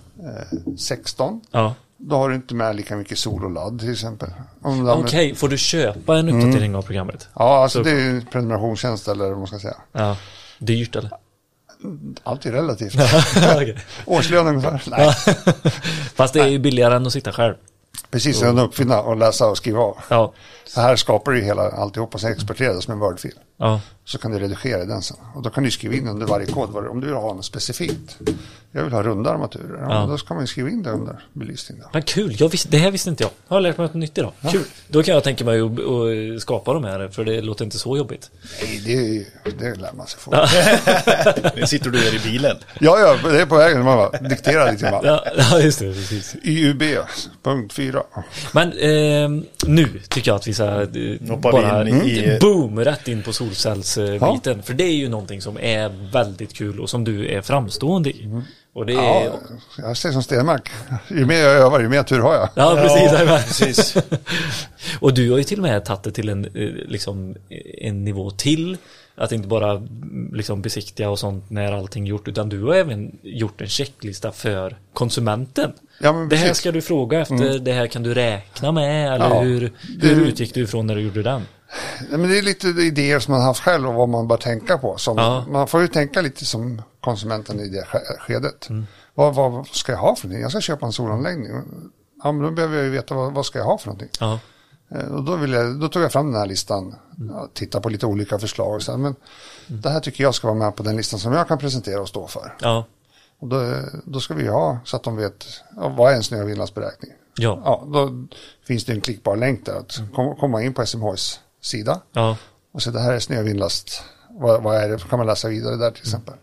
16. Ja. Då har du inte med lika mycket sol och ladd till exempel. Du Okej, använder- får du köpa en uppdatering av programmet? Ja, alltså Så- det är ju en prenumerationstjänst eller vad man ska säga. Ja. Dyrt eller? Allt är relativt. Okej. Årslön ungefär. Nej, Fast det är ju billigare än att sitta själv. Precis. En uppfinna och läsa och skriva av. Ja. Så här skapar du ju hela alltihopa, sen exporterar det som en Word-fil. Ja. Så kan du redigera den sen. Och då kan du skriva in under varje kod om du vill ha något specifikt. Jag vill ha runda armaturer. Ja, Ja. Då ska man ju skriva in det under belysning. Då. Men kul, jag visste, det här visste inte jag. Jag har lärt mig något nytt idag. Kul. Då kan jag tänka mig att, att skapa de här, för det låter inte så jobbigt. Nej, det, är ju- det lär man sig få. Nu sitter du här i bilen. Ja, ja, det är på vägen. Man bara dikterar lite grann. Ja, ja just det, precis. IUB, punkt 4. Men eh, nu tycker jag att vi ska eh, Hoppar bara vi in i- boom, rätt in på solcellsbiten. För det är ju någonting som är väldigt kul och som du är framstående i. Och det är... Ja, jag säger som Stenmark. Ju mer jag övar, ju mer tur har jag. Ja, precis. Ja, precis. Och du har ju till och med tagit det till en, eh, liksom, en nivå till. Att inte bara mm, liksom, besiktiga och sånt när allting är gjort, utan du har även gjort en checklista för konsumenten. Ja, det här ska du fråga efter, det här kan du räkna med, eller Ja, hur, det- hur utgick du ifrån när du gjorde den? Nej, men det är lite idéer som man haft själv och vad man bör tänka på. Som, Ja. Man får ju tänka lite som konsumenten i det ske- skedet. Mm. Vad, vad ska jag ha för någonting? Jag ska köpa en solanläggning. Ja, men då behöver jag ju veta vad, vad ska jag ha för någonting. Ja, Eh, Och då, jag, då tog jag fram den här listan, ja, titta på lite olika förslag och sen, men det här tycker jag ska vara med på den listan som jag kan presentera och stå för. ja, Och då, då ska vi ha så att de vet vad är en snö och vindlandsberäkning. ja, Ja, då finns det en klickbar länk där att kom, komma in på SMHs sida ja. och se det här är snö och vindlast. Vad, vad är det? kan man läsa vidare där till exempel.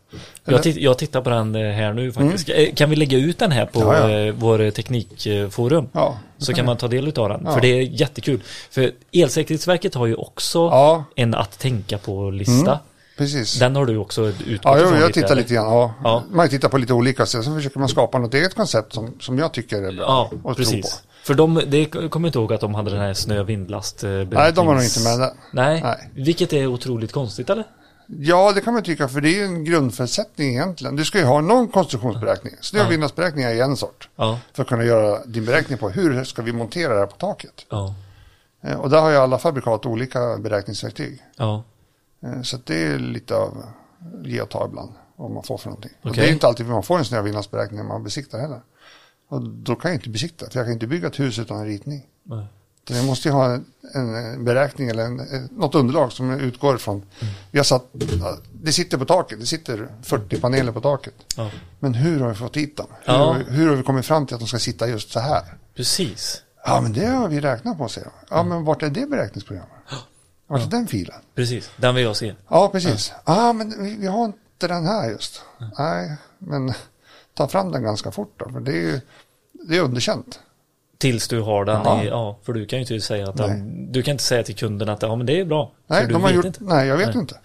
Jag, titt, jag tittar på den eh, här nu faktiskt. Eh, Kan vi lägga ut den här på Mm. Ja, ja. eh, vår teknikforum? Ja, Så kan man ta del av den. För det är jättekul. För Elsäkerhetsverket har ju också. Mm. en att tänka på lista. Precis. Den har du också utgått Ja, ifrån jag tittar lite grann. Ja. Ja. Man tittar på lite olika sätt. Så försöker man skapa något eget koncept som, som jag tycker är bra Ja, att tro på. precis. För de, det kommer inte ihåg att de hade den här snö vindlast Nej, de var nog inte med där. Nej. Nej. vilket är otroligt konstigt eller? Ja, det kan man tycka, för det är en grundförutsättning egentligen. Du ska ju ha någon konstruktionsberäkning. Snö och vindlandsberäkning är en sort. Ja, För att kunna göra din beräkning på hur ska vi montera det här på taket. ja, Eh, Och där har ju alla fabrikat olika beräkningsverktyg. ja, Eh, Så att det är lite av ge och ta ibland. Vad man får för någonting. Och Okej. det är inte alltid man får en snö och vindlandsberäkning när man besiktar heller. Och då kan jag inte besikta, för jag kan inte bygga ett hus utan en ritning. nej. Så jag måste ju ha en, en beräkning eller en, eh, något underlag som utgår ifrån. Mm. Vi har satt, det sitter på taket, det sitter 40 paneler på taket. ja. Men hur har vi fått hit dem? Hur, Ja. har vi, hur har vi kommit fram till att de ska sitta just så här? precis. Ja, men det har vi räknat på, säger de. Ja, men vart är det beräkningsprogrammet? Vart är den filen? Precis, den vill jag se. Ja, precis. Ja, men vi, vi har inte den här just. Nej, men ta fram den ganska fort då, för det är ju det är underkänt. Tills du har den Ja. i, ja, för du kan ju inte säga att den, du kan inte säga till kunden att ja men det är bra. Nej, de har gjort, inte. nej, jag vet Nej. inte.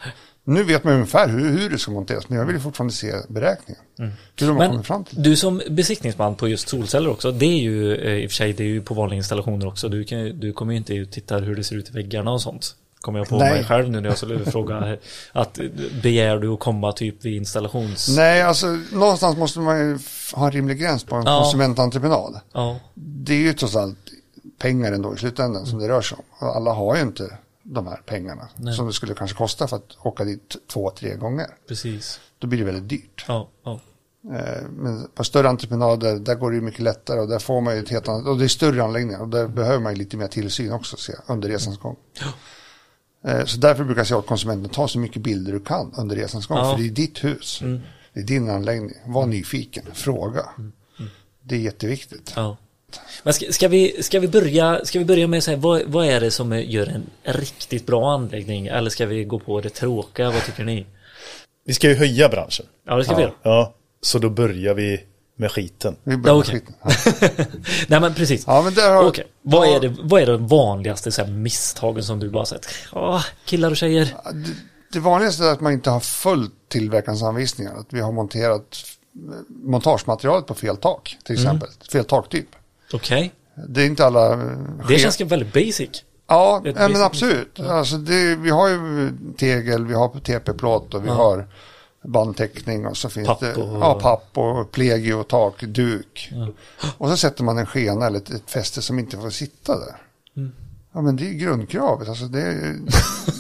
Nu vet man ungefär hur, hur det ska monteras, men jag vill fortfarande se beräkningen. Hur de har Mm. Men fram till. du som besiktningsman på just solceller också, det är ju eh, i och för sig, det är ju på vanliga installationer också. Du, kan, du kommer ju inte ut och tittar hur det ser ut i väggarna och sånt. Kommer jag på Nej. mig själv nu när jag skulle fråga att begär du att komma typ vid installations... Nej, alltså någonstans måste man ju ha en rimlig gräns på en Ja. konsumententreprenad. Ja, Det är ju trots allt pengar ändå i slutändan som det rör sig om. Och alla har ju inte de här pengarna Nej. som det skulle kanske kosta för att åka dit två, tre gånger. precis. Då blir det väldigt dyrt. Ja, ja. Eh, Men på större entreprenader, där går det ju mycket lättare och där får man ju ett helt annat, och det är större anläggningar och där behöver man ju lite mer tillsyn också se, under resans gång. Eh, Så därför brukar jag säga åt konsumenten, ta så mycket bilder du kan under resans gång, Ja. Mm. för det är ditt hus. Det är din anläggning. Var nyfiken, fråga. Det är jätteviktigt. ja. Men ska, ska, vi, ska, vi börja, ska vi börja med att säga vad, vad är det som gör en riktigt bra anläggning? Eller ska vi gå på det tråkiga? Vad tycker ni? Vi ska ju höja branschen. Ja, det ska vi göra. Ja, så då börjar vi med skiten. Vi börjar Ja, med okej. skiten. Ja. Nej men precis. Ja, men där har... Okej, vad, är det, vad är de vanligaste så här, misstagen som du bara sett? Åh, killar och tjejer. Det, det vanligaste är att man inte har följt tillverkarens anvisningar. Att vi har monterat eh, montagematerialet på fel tak, till Mm. exempel. Fel taktyp. Okej, Det är inte alla... eh, det ske- känns väldigt basic. Ja, ja men absolut. Alltså det, vi har ju tegel, vi har TP-plåt och vi Ja. har bandtäckning och så finns Papp det och- ja, papp och plegio, tak, duk. Och så sätter man en skena eller ett, ett fäste som inte får sitta där. Mm. Ja men det är grundkravet. Alltså det är,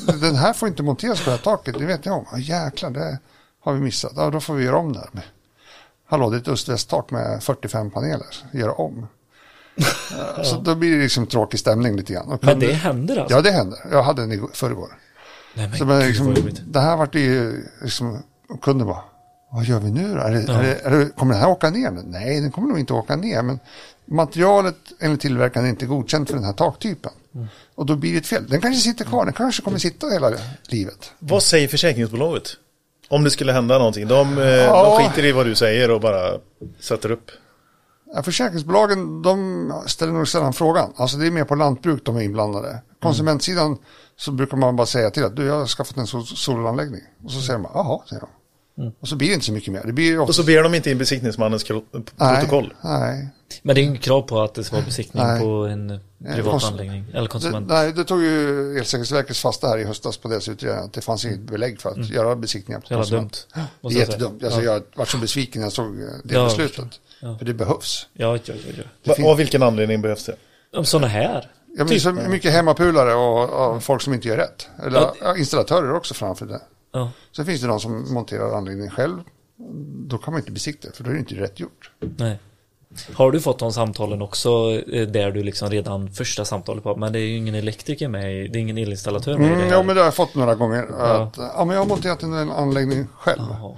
den här får inte monteras på det här taket, det vet jag om. Ja, jäklar, det har vi missat. Ja, då får vi göra om det här. Hallå, det är ett öst-väst-tak med 45 paneler. Göra om. Ja, Så då blir det liksom tråkig stämning lite grann. Och Men kunde- det händer alltså? Ja, det händer. Jag hade den i förrgår. Nej, men Så men, liksom, det här vart ju, liksom, kunden bara, vad gör vi nu då? Är det, är det, är det, kommer den här åka ner? Nej, den kommer nog inte åka ner, men materialet enligt tillverkaren är inte godkänt för den här taktypen. Mm. Och då blir det ett fel. Den kanske sitter kvar, den kanske kommer sitta hela livet. Vad säger försäkringsbolaget? Om det skulle hända någonting. De, eh, Ja. de skiter i vad du säger och bara sätter upp. Ja, försäkringsbolagen de ställer nog sällan frågan. Alltså det är mer på lantbruk de är inblandade. Konsumentsidan så brukar man bara säga till att du jag har skaffat en sol- solanläggning. Och så säger man jaha, säger de. Och så blir det inte så mycket mer. Det blir ju Och så ber de inte in besiktningsmannens protokoll. Nej, nej. Men det är inget krav på att det ska vara besiktning Nej. på en privat kons- anläggning eller Det, konsument. nej, det tog ju Elsäkerhetsverket fasta här i höstas på deras utredning att det fanns inget belägg för att göra besiktningar på jävla konsument. dumt. Det är jättedumt. Alltså, ja. Jag var så besviken när jag såg eh, det Ja, beslutet. Ja. För det behövs. Ja, ja, ja, ja. Va, finns- Av vilken anledning behövs det? Om sådana här. Ja, men Typ. så mycket hemmapulare och, och folk som inte gör rätt. Eller Ja, ja, installatörer också framför det. Ja, Sen finns det de som monterar anläggningen själv. Då kan man inte besikta för då är det inte rätt gjort. nej. Har du fått de samtalen också eh, där du liksom redan första samtalet på men det är ju ingen elektriker med det är ingen elinstallatör med Mm, ja, men det har jag fått några gånger. Att, ja, men jag har monterat en anläggning själv. Jaha.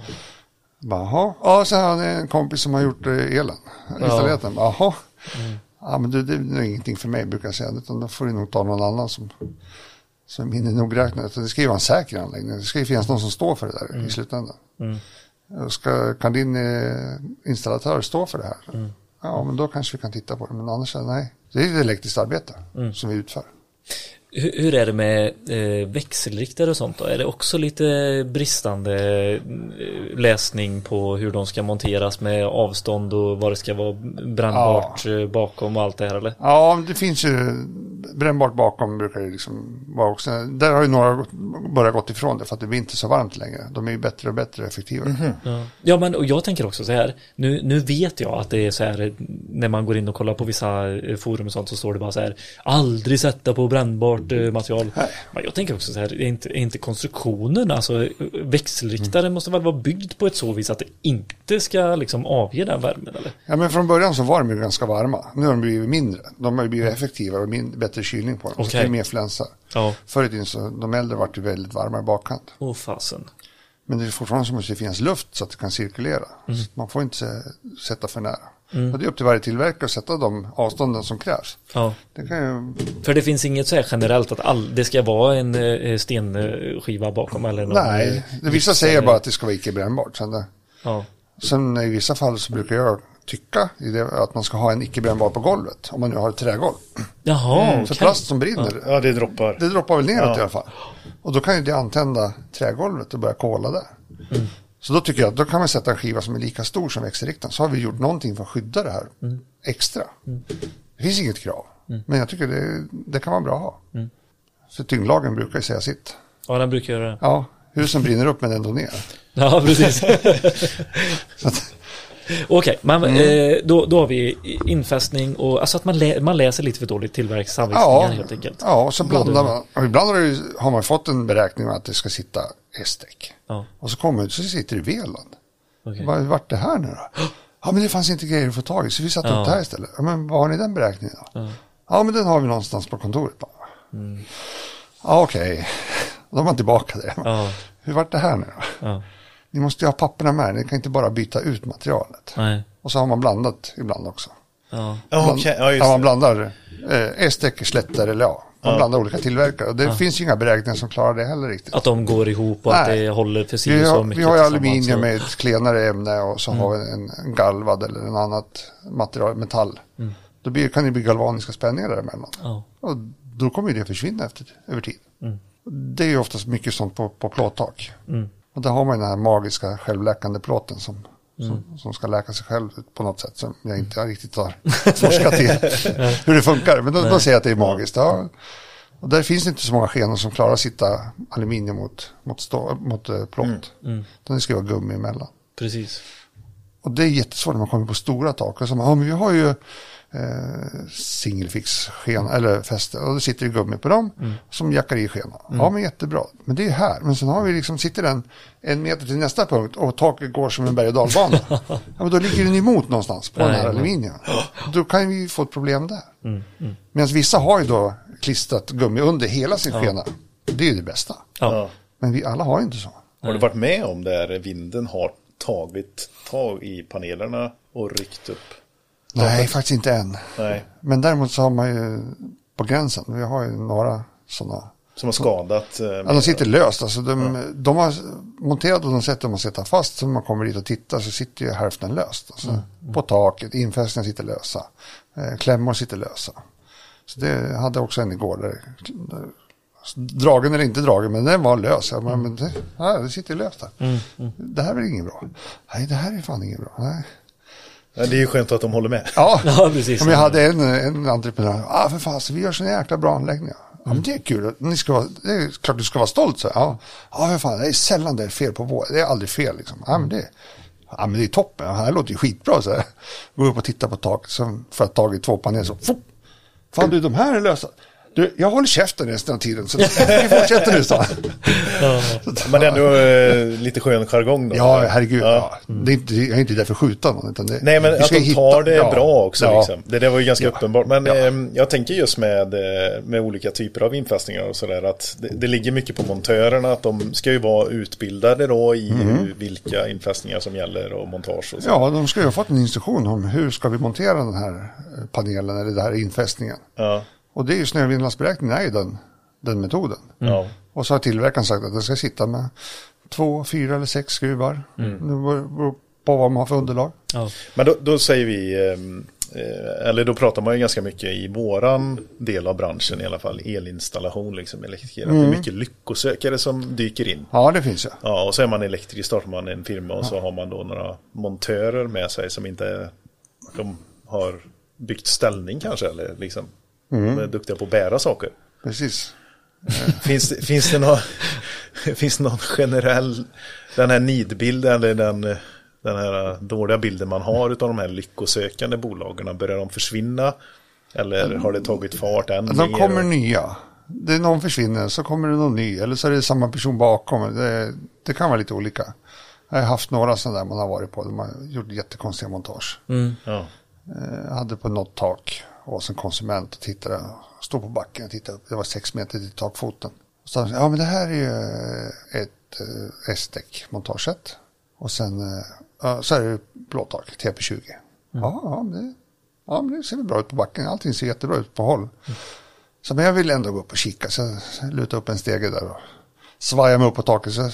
Jaha, ja, så har en kompis som har gjort eh, elen. Installerat den. Jaha. Ja, men det, det är ingenting för mig brukar jag säga. Utan då får du nog ta någon annan som, som är mindre nogräknad. Det ska ju vara en säker anläggning. Det ska ju finnas någon som står för det där i slutändan. Mm. Ska, kan din eh, installatör stå för det här? Ja, men då kanske vi kan titta på det. Men annars, nej. Det är ett elektriskt arbete som vi utför. Hur, hur är det med eh, växelriktare och sånt då? Är det också lite bristande eh, läsning på hur de ska monteras med avstånd och vad det ska vara brännbart eh, bakom och allt det här eller? Ja, det finns ju brännbart bakom brukar det liksom vara också. Där har ju några börjat gått ifrån det för att det blir inte så varmt längre. De är ju bättre och bättre och effektivare. Ja. ja men och jag tänker också så här nu, nu vet jag att det är så här när man går in och kollar på vissa eh, forum och sånt så står det bara så här aldrig sätta på brännbart eh, material. Nej. Men jag tänker också så här är inte, är inte konstruktionen alltså växelriktaren måste väl vara byggd på ett så vis att det inte ska liksom avge den värmen eller? Ja, men från början så var de ju ganska varma. Nu har de blivit mindre. De har blivit effektivare och min, bättre kylning på dem. Så Okej. det är mer flänsar. Ja. Förr i tiden så, de äldre vart ju väldigt varma i bakkant. Åh fasen. Men det är fortfarande så måste det finnas luft så att det kan cirkulera. Så att man får inte sätta för nära. Och det är upp till varje tillverkare att sätta de avstånden som krävs. Ja. Det kan ju, För det finns inget så här generellt att all, det ska vara en eh, stenskiva bakom eller någon, nej, det vissa säger bara att det ska vara icke brännbart. Sen, det, Ja. sen i vissa fall så brukar jag tycka i det, att man ska ha en icke brännbar på golvet. Om man nu har ett trägolv. Jaha, För okej. plast som brinner, Ja, det droppar. det droppar väl neråt Ja. i alla fall. Och då kan ju det antända trägolvet och börja kola där. Så då tycker jag då kan man sätta en skiva som är lika stor som växelriktaren. Så har vi gjort någonting för att skydda det här extra. Det finns inget krav. Men jag tycker det, det kan vara bra att ha. För tyngdlagen brukar ju säga sitt. Ja, den brukar göra det. Ja, husen brinner upp men ändå ner. Ja, precis. Okej, men Mm. eh, då, då har vi infästning och alltså att man, lä man läser lite för dåligt tillverksanvisningar ja, helt enkelt. ja, och så blandar man. Och ibland har, ju- har man fått en beräkning att det ska sitta S-däck. Ja, Och så kommer det så sitter det Veland. Vad vart det här nu då? Ja, men det fanns inte grejer att få tag i, så vi satte Ja. upp det här istället. Ja, men vad har ni den beräkningen då? Ja, men den har vi någonstans på kontoret bara. Ja, okej. Då är man tillbaka där. Ja, Hur vart det här nu då? ja, Ni måste ju ha papperna med, ni kan inte bara byta ut materialet. nej, Och så har man blandat ibland också. ja, Ja, Bland, okej. Ja, just ja, man det. blandar eh, S-däck, slätter eller ja. Man blandar olika tillverkare. Och det finns ju inga beräkningar som klarar det heller riktigt. att de går ihop och att Nej. det håller si Vi och så har, mycket vi har aluminium med ett klenare ämne och så har vi en, en galvad eller en annat material, metall. Då blir, kan det bli galvaniska spänningar däremellan. Ja, Och då kommer ju det försvinna efter, över tid. Det är ju oftast mycket sånt på, på plåttak. Och där har man den här magiska självläkande plåten som, som, som ska läka sig själv på något sätt som jag inte riktigt har forskat i hur det funkar. Men då, då säger jag att det är magiskt. Ja. Och där finns det inte så många skenor som klarar att sitta aluminium mot, mot, stå, mot eh, plåt. Utan det ska vara gummi emellan. precis. Och det är jättesvårt när man kommer på stora tak. Och så, ja, men vi har ju eh, singelfix sken eller fäste och då sitter det gummi på dem som jackar i skenan. Ja men jättebra, men det är här. Men sen har vi liksom, sitter den en meter till nästa punkt och taket går som en berg och dalbana. ja men då ligger den emot någonstans på den här Nej, aluminium. Då kan vi få ett problem där. Medan vissa har ju då klistrat gummi under hela sin skena. Det är ju det bästa. Ja. Ja. Men vi alla har inte så. Har du varit med om där vinden har tagit tag i panelerna och ryckt upp? Nej, faktiskt inte än. Nej, Men däremot så har man ju på gränsen, vi har ju några sådana. som har skadat. eh, Ja, de sitter löst, alltså de, de har monterat sätt de har sätta fast. Så när man kommer dit och tittar så sitter ju hälften löst. Alltså, På taket, infästningar sitter lösa. Eh, klämmor sitter lösa. Så det hade också en igår. Där, dragen eller inte dragen, men den var lös. Jag bara, men det, ja, det sitter löst där. Det här är inget bra. Nej, det här är fan inget bra. Nej. Ja, det är ju skönt att de håller med. Ja, Ja, precis. Om jag hade en, en entreprenör, ah, för fan, så vi gör såna jäkla bra anläggningar. Ja, men det är kul, Ni ska vara, det är klart du ska vara stolt. Så. Ja, ja för fan, det är sällan det är fel på vår, det är aldrig fel. Liksom. Ja, men det, ja, men det är toppen, det här låter ju skitbra. Så. Går upp och tittar på taket, så för att tagit två paneler, så fan du, de här är lösa. Du, jag håller käften resten av tiden, så vi fortsätter nu, så. Men det är ändå eh, lite skön jargong då. Ja, herregud. Ja. Ja. Det är inte, jag är inte där för att skjuta någon. Utan det, Nej, men att de hitta- tar det ja, bra också. ja. Liksom. Det där var ju ganska Ja. uppenbart. Men Ja. ehm, jag tänker just med, eh, med olika typer av infästningar och sådär. Att det, det ligger mycket på montörerna. Att de ska ju vara utbildade då i hur, vilka infästningar som gäller och montage och så. Mm. Ja, de ska ju ha fått en instruktion om hur ska vi montera den här eh, panelen eller den här infästningen. Ja. Och det är ju snövinlandsberäkningen är ju den, den metoden. Ja. Och så har tillverkaren sagt att den ska sitta med två, fyra eller sex skruvar. Det beror beror på vad man har för underlag. Ja. Men då, då säger vi, ehm, eh, eller då pratar man ju ganska mycket i våran del av branschen i alla fall, elinstallation, liksom elektriker. Att det är mycket lyckosökare som dyker in. Ja, det finns ju. Ja, och så är man elektriker, startar man en firma och så har man då några montörer med sig som inte de har byggt ställning kanske eller liksom de är duktiga på att bära saker. Precis. Finns, det- finns, det någon, finns det någon generell, den här nidbilden eller den, den här dåliga bilden man har av de här lyckosökande bolagen, börjar de försvinna? Eller har det tagit fart än De mer? kommer nya. Det är någon försvinner så kommer det någon ny. Eller så är det samma person bakom. Det, det kan vara lite olika. Jag har haft några sådana där man har varit på. De har gjort jättekonstiga montage. Ja. Jag hade på något tak och som konsument och tittade, stod på backen och tittade upp. Det var sex meter till takfoten. Och så ja men det här är ju eh, ett eh, S-däck montagesätt. Och sen eh, så är det plåttak, TP20. Ja, ja, men det, ja, men det ser väl bra ut på backen. Allting ser jättebra ut på håll. Så men jag vill ändå gå upp och kika. Så jag lutade upp en stege där och svajade mig upp på taket. Så,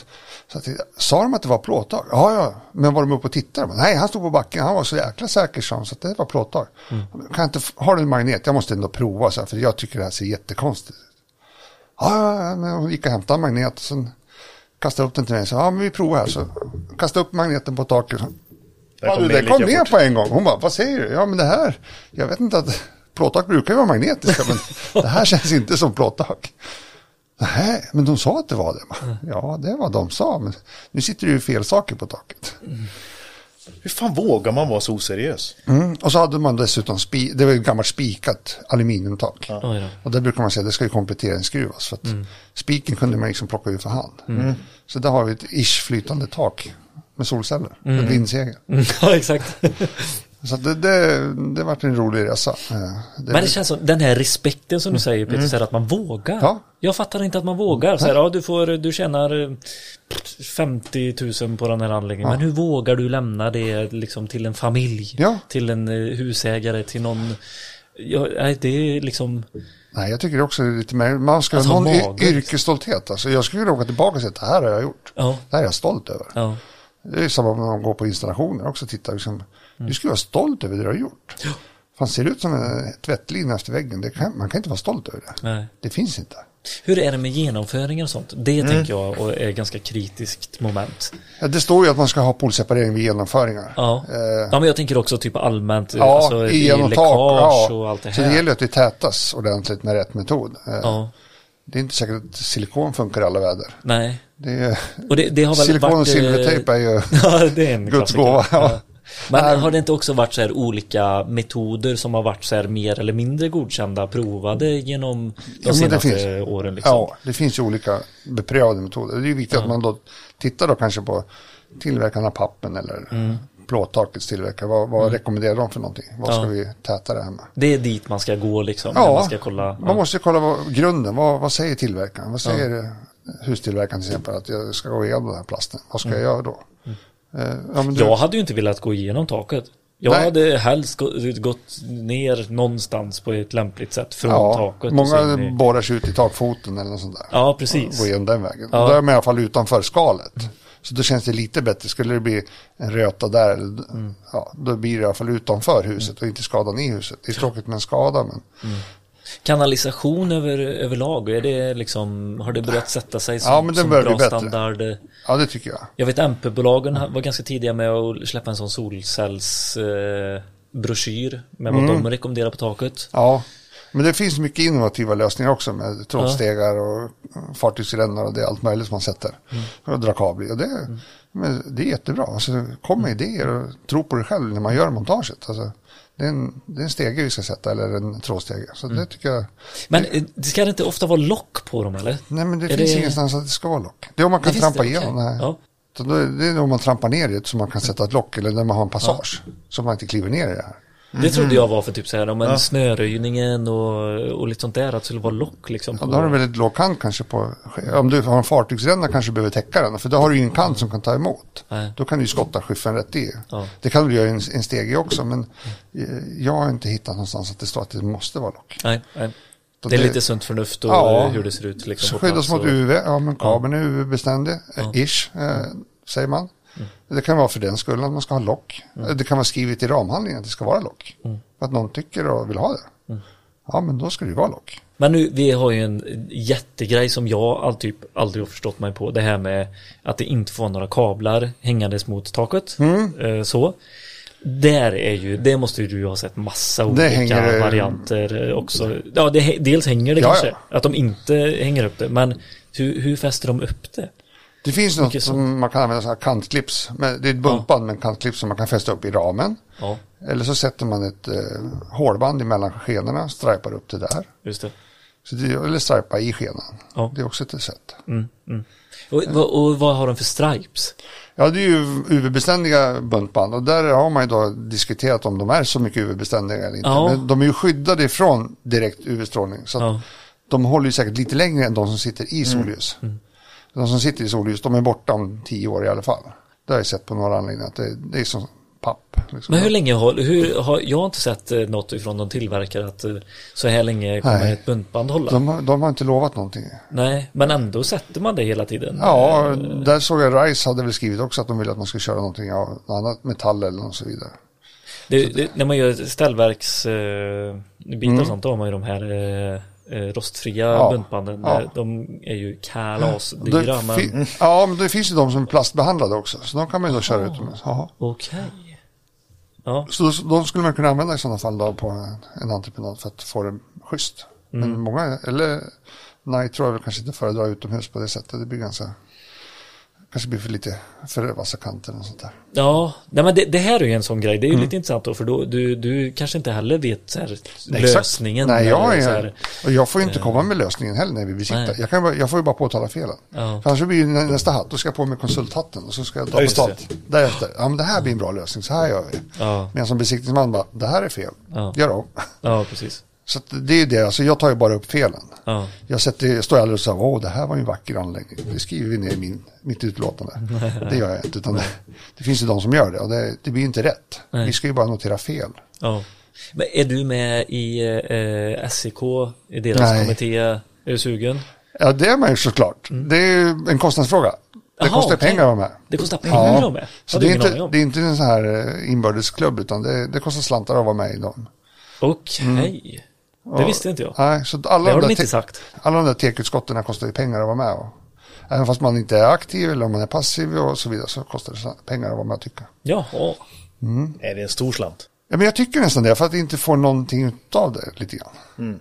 så tittade, sa de att det var plåttak? Ja, ja. Men var de uppe och tittade? Nej, han stod på backen. Han var så jäkla säker han, så att det var plåttak. Kan jag inte, har du en magnet? Jag måste ändå prova så här, för jag tycker det här ser jättekonstigt ut. Ja, ja, men hon gick och hämtade en magnet och sen kastade upp den till mig. Så, ja, men vi provar här. Så kastade upp magneten på taket. Ja, du, det kom ner på en gång. Hon bara, vad säger du? Ja, men det här, jag vet inte att plåttak brukar ju vara magnetiska, men det här känns inte som plåttak. Nej, men de sa att det var det. Ja, det var vad de sa, men nu sitter det ju fel saker på taket. Hur fan vågar man vara så oseriös? Mm. Och så hade man dessutom, spi, det var ett gammalt spikat aluminiumtak. Då. Och där brukar man säga att det ska ju komplettera en skruv. alltså, För att Mm. spiken kunde man liksom plocka ur för hand. Så där har vi ett ish flytande tak med solceller, Mm. med vindsegel. Ja, exakt. Så det, det, det varit en rolig resa. Eh, Det, Men det känns som den här respekten som du säger Peter, så här, att man vågar. Ja. Jag fattar inte att man vågar. Så här, ja, du, får, du tjänar eh, 50 000 på den här anläggningen. Men hur vågar du lämna det liksom till en familj? Ja. Till en eh, husägare, till någon... Ja, det är liksom... Nej, jag tycker också är lite mer, man ska Alltså, ha någon mage, y- yrkesstolthet. Alltså, jag skulle vilja åka tillbaka och säga att det här har jag gjort. Ja. Det här är jag stolt över. Ja. Det är samma när man går på installationer också. Titta, liksom, Du skulle vara stolt över det du har gjort. Fan, ser det ut som en tvättlinje efter väggen? Kan, man kan inte vara stolt över det. Nej. Det finns inte. Hur är det med genomföringen och sånt? Det Mm. tänker jag och är ganska kritiskt moment. Ja, det står ju att man ska ha poolseparering vid genomföringar. Ja. Eh, ja, men jag tänker också typ allmänt, ja, alltså i läckage tak. och allt det Så det här. gäller att det tätas ordentligt med rätt metod. Eh, Ja, Det är inte säkert att silikon funkar i alla väder. nej. Det är, Och det, det har väl silikon varit... och eh, silvertejp är ju Ja, det är en Guds klassiker. gåva. Ja. Ja. Men har det inte också varit så här olika metoder som har varit så här mer eller mindre godkända, provade genom de Ja, senaste finns. åren? Liksom? Ja, det finns ju olika beprövade metoder. Det är ju viktigt att man då tittar då kanske på tillverkarna av pappen eller plåttakets tillverkare. Vad, vad rekommenderar de för någonting? Vad ska Ja. vi täta det här med? Det är dit man ska gå liksom. Ja, man ska kolla. man måste ju kolla vad, grunden. Vad, vad säger tillverkaren? Vad säger ja. hustillverkaren till exempel? Att jag ska gå igenom den här plasten. Vad ska jag göra då? Eh, ja, men du, Jag hade ju inte velat gå igenom taket. Jag Nej. hade helst gå- gått ner någonstans på ett lämpligt sätt från ja, taket. och många i- borrar sig ut i takfoten eller något sånt där. Ja, precis. Gå igenom den vägen. Ja. Då är man i alla fall utanför skalet. Så då känns det lite bättre. Skulle det bli en röta där, Mm. ja, då blir det i alla fall utanför huset och inte skadan i huset. Det är tråkigt med en skada, men Kanalisation över, överlag, är det liksom, har det börjat sätta sig som, Ja, men som bra bättre. standard? ja, det tycker jag. Jag vet MP-bolagen var ganska tidiga med att släppa en sån solcellsbroschyr eh, broschyr med vad Mm. de rekommenderar på taket. Ja, men det finns mycket innovativa lösningar också med trådstegar och fartygsrännor och det är allt möjligt som man sätter. Och drar kabel och det, men det är jättebra. Alltså, kom med idéer och tro på det själv när man gör montaget. Alltså, det, är en, det är en stege vi ska sätta eller en trådstege. Så det tycker jag. Men eh, det ska det inte ofta vara lock på dem eller? Nej men det Är finns det- ingenstans att det ska vara lock. Det är om man kan finns trampa det, igenom. Nej. Ja. Det är om man trampar ner det så man kan sätta ett lock eller när man har en passage. Så man inte kliver ner i det här. Det trodde jag var för typ så här, om en snöröjningen och, och lite sånt där, att det skulle vara lock liksom. Ja, på- då har du väldigt låg kant kanske på, om du har en fartygsränna kanske du behöver täcka den, för då har du ju ingen kant som kan ta emot. Nej. Då kan du ju skotta skyffen rätt i. Ja. Det kan du göra i en, en stege också, men eh, jag har inte hittat någonstans att det står att det måste vara lock. Nej, nej. Det är lite sunt förnuft och Ja. hur det ser ut liksom. Skyddas mot UV, ja men kabeln är UV-beständig, Ja. Mm. eh, ish, eh, säger man. Det kan vara för den skull att man ska ha lock. Eh, Det kan vara skrivet i ramhandlingen att det ska vara lock. Mm. För att någon tycker och vill ha det. Ja, men då ska det ju vara lock. Men nu, vi har ju en jättegrej som jag all, typ aldrig har förstått mig på. Det här med att det inte får några kablar hängandes mot taket. Mm. Eh, så. Där är ju, det måste ju du ha sett massa olika hänger- varianter också. Ja, det, dels hänger det Ja, kanske. ja. Att de inte hänger upp det. Men hur, hur fäster de upp det? Det finns något som man kan använda så här kantklips. Men det är ett buntband med en kantklips som man kan fästa upp i ramen. Ja, Eller så sätter man ett eh, hålband emellan skenorna, stripar upp det där. just det. Så det, eller stripa i skenan. Ja. Det är också ett sätt. Mm, mm. Och, vad- och vad har de för stripes? Ja, det är ju UV-beständiga buntband och där har man ju då diskuterat om de är så mycket UV-beständiga eller inte. Ja. Men de är ju skyddade ifrån direkt UV-strålning. Så Ja. de håller ju säkert lite längre än de som sitter i solljus. Mm. De som sitter i solljus, de är borta om tio år i alla fall. Det har jag sett på några anläggningar att det, det är som papp. Liksom. Men hur länge har, hur, har, jag har inte sett eh, något ifrån någon tillverkare att eh, så här länge kommer Nej. ett buntband hålla. De, har- de har inte lovat någonting. Nej, men ändå sätter man det hela tiden. Ja, Eh, där såg jag Rice hade väl skrivit också att de ville att man skulle köra någonting av något annat metall eller något så vidare. det, det, när man gör ställverksbitar eh, Mm. och sånt, då har man ju de här eh, rostfria Ja, buntbanden. ja. Eh, De är ju kalasdyra, men Ja, men det finns ju de som är plastbehandlade också. Så de kan man ju då köra utomhus. Okej. Ja, Så de skulle man kunna använda i sådana fall då på en, en entreprenad för att få det schysst. Mm. Men många, eller nej, tror jag väl kanske inte föredrar utomhus på det sättet. Det blir ganska, kanske blir för lite för vassa kanter och sånt där. ja nej, men det, det här är ju en sån grej. Det Mm. är ju lite intressant då, för då, du, du kanske inte heller vet så här, lösningen. Nej, jag, eller så är, här, och jag får ju inte komma med lösningen heller när vi besiktar. Nej. Jag, kan, bara- jag får ju bara påtala felen. Ja. För annars blir det nä- nästa hatt, då ska jag på med konsulthatten och så ska jag ta betalt. Därefter, ja men det här blir en bra lösning, så här gör vi. Ja. Men som besiktningsman bara, det här är fel, Ja. gör om. ja, precis. Så det är det, alltså jag tar ju bara upp felen. Ja. Jag sätter, står aldrig och säger, åh det här var ju en vacker anläggning. Det skriver vi ner i min, mitt utlåtande. Det gör jag inte, utan det, det finns ju de som gör det och det, det blir inte rätt. Nej. Vi ska ju bara notera fel. Ja. Men är du med i eh, SEK, i deras Nej. kommitté? Är du sugen? Ja, det är man ju såklart. Det är ju en kostnadsfråga. Det Jaha, kostar okej. pengar att vara med. Det kostar pengar att med? Så det är, inte, det är inte en sån här eh, inbördesklubb, utan det, det kostar slantar att vara med i dem. Okej. Det visste inte jag. Nej, så alla Det har de, inte te- sagt. alla de där tekutskotten kostar ju pengar att vara med. Och, även fast man inte är aktiv eller om man är passiv och så vidare så kostar det pengar att vara med och tycka. Jaha. Är det en stor slant? Ja, men jag tycker nästan det, för att inte få någonting av det lite grann.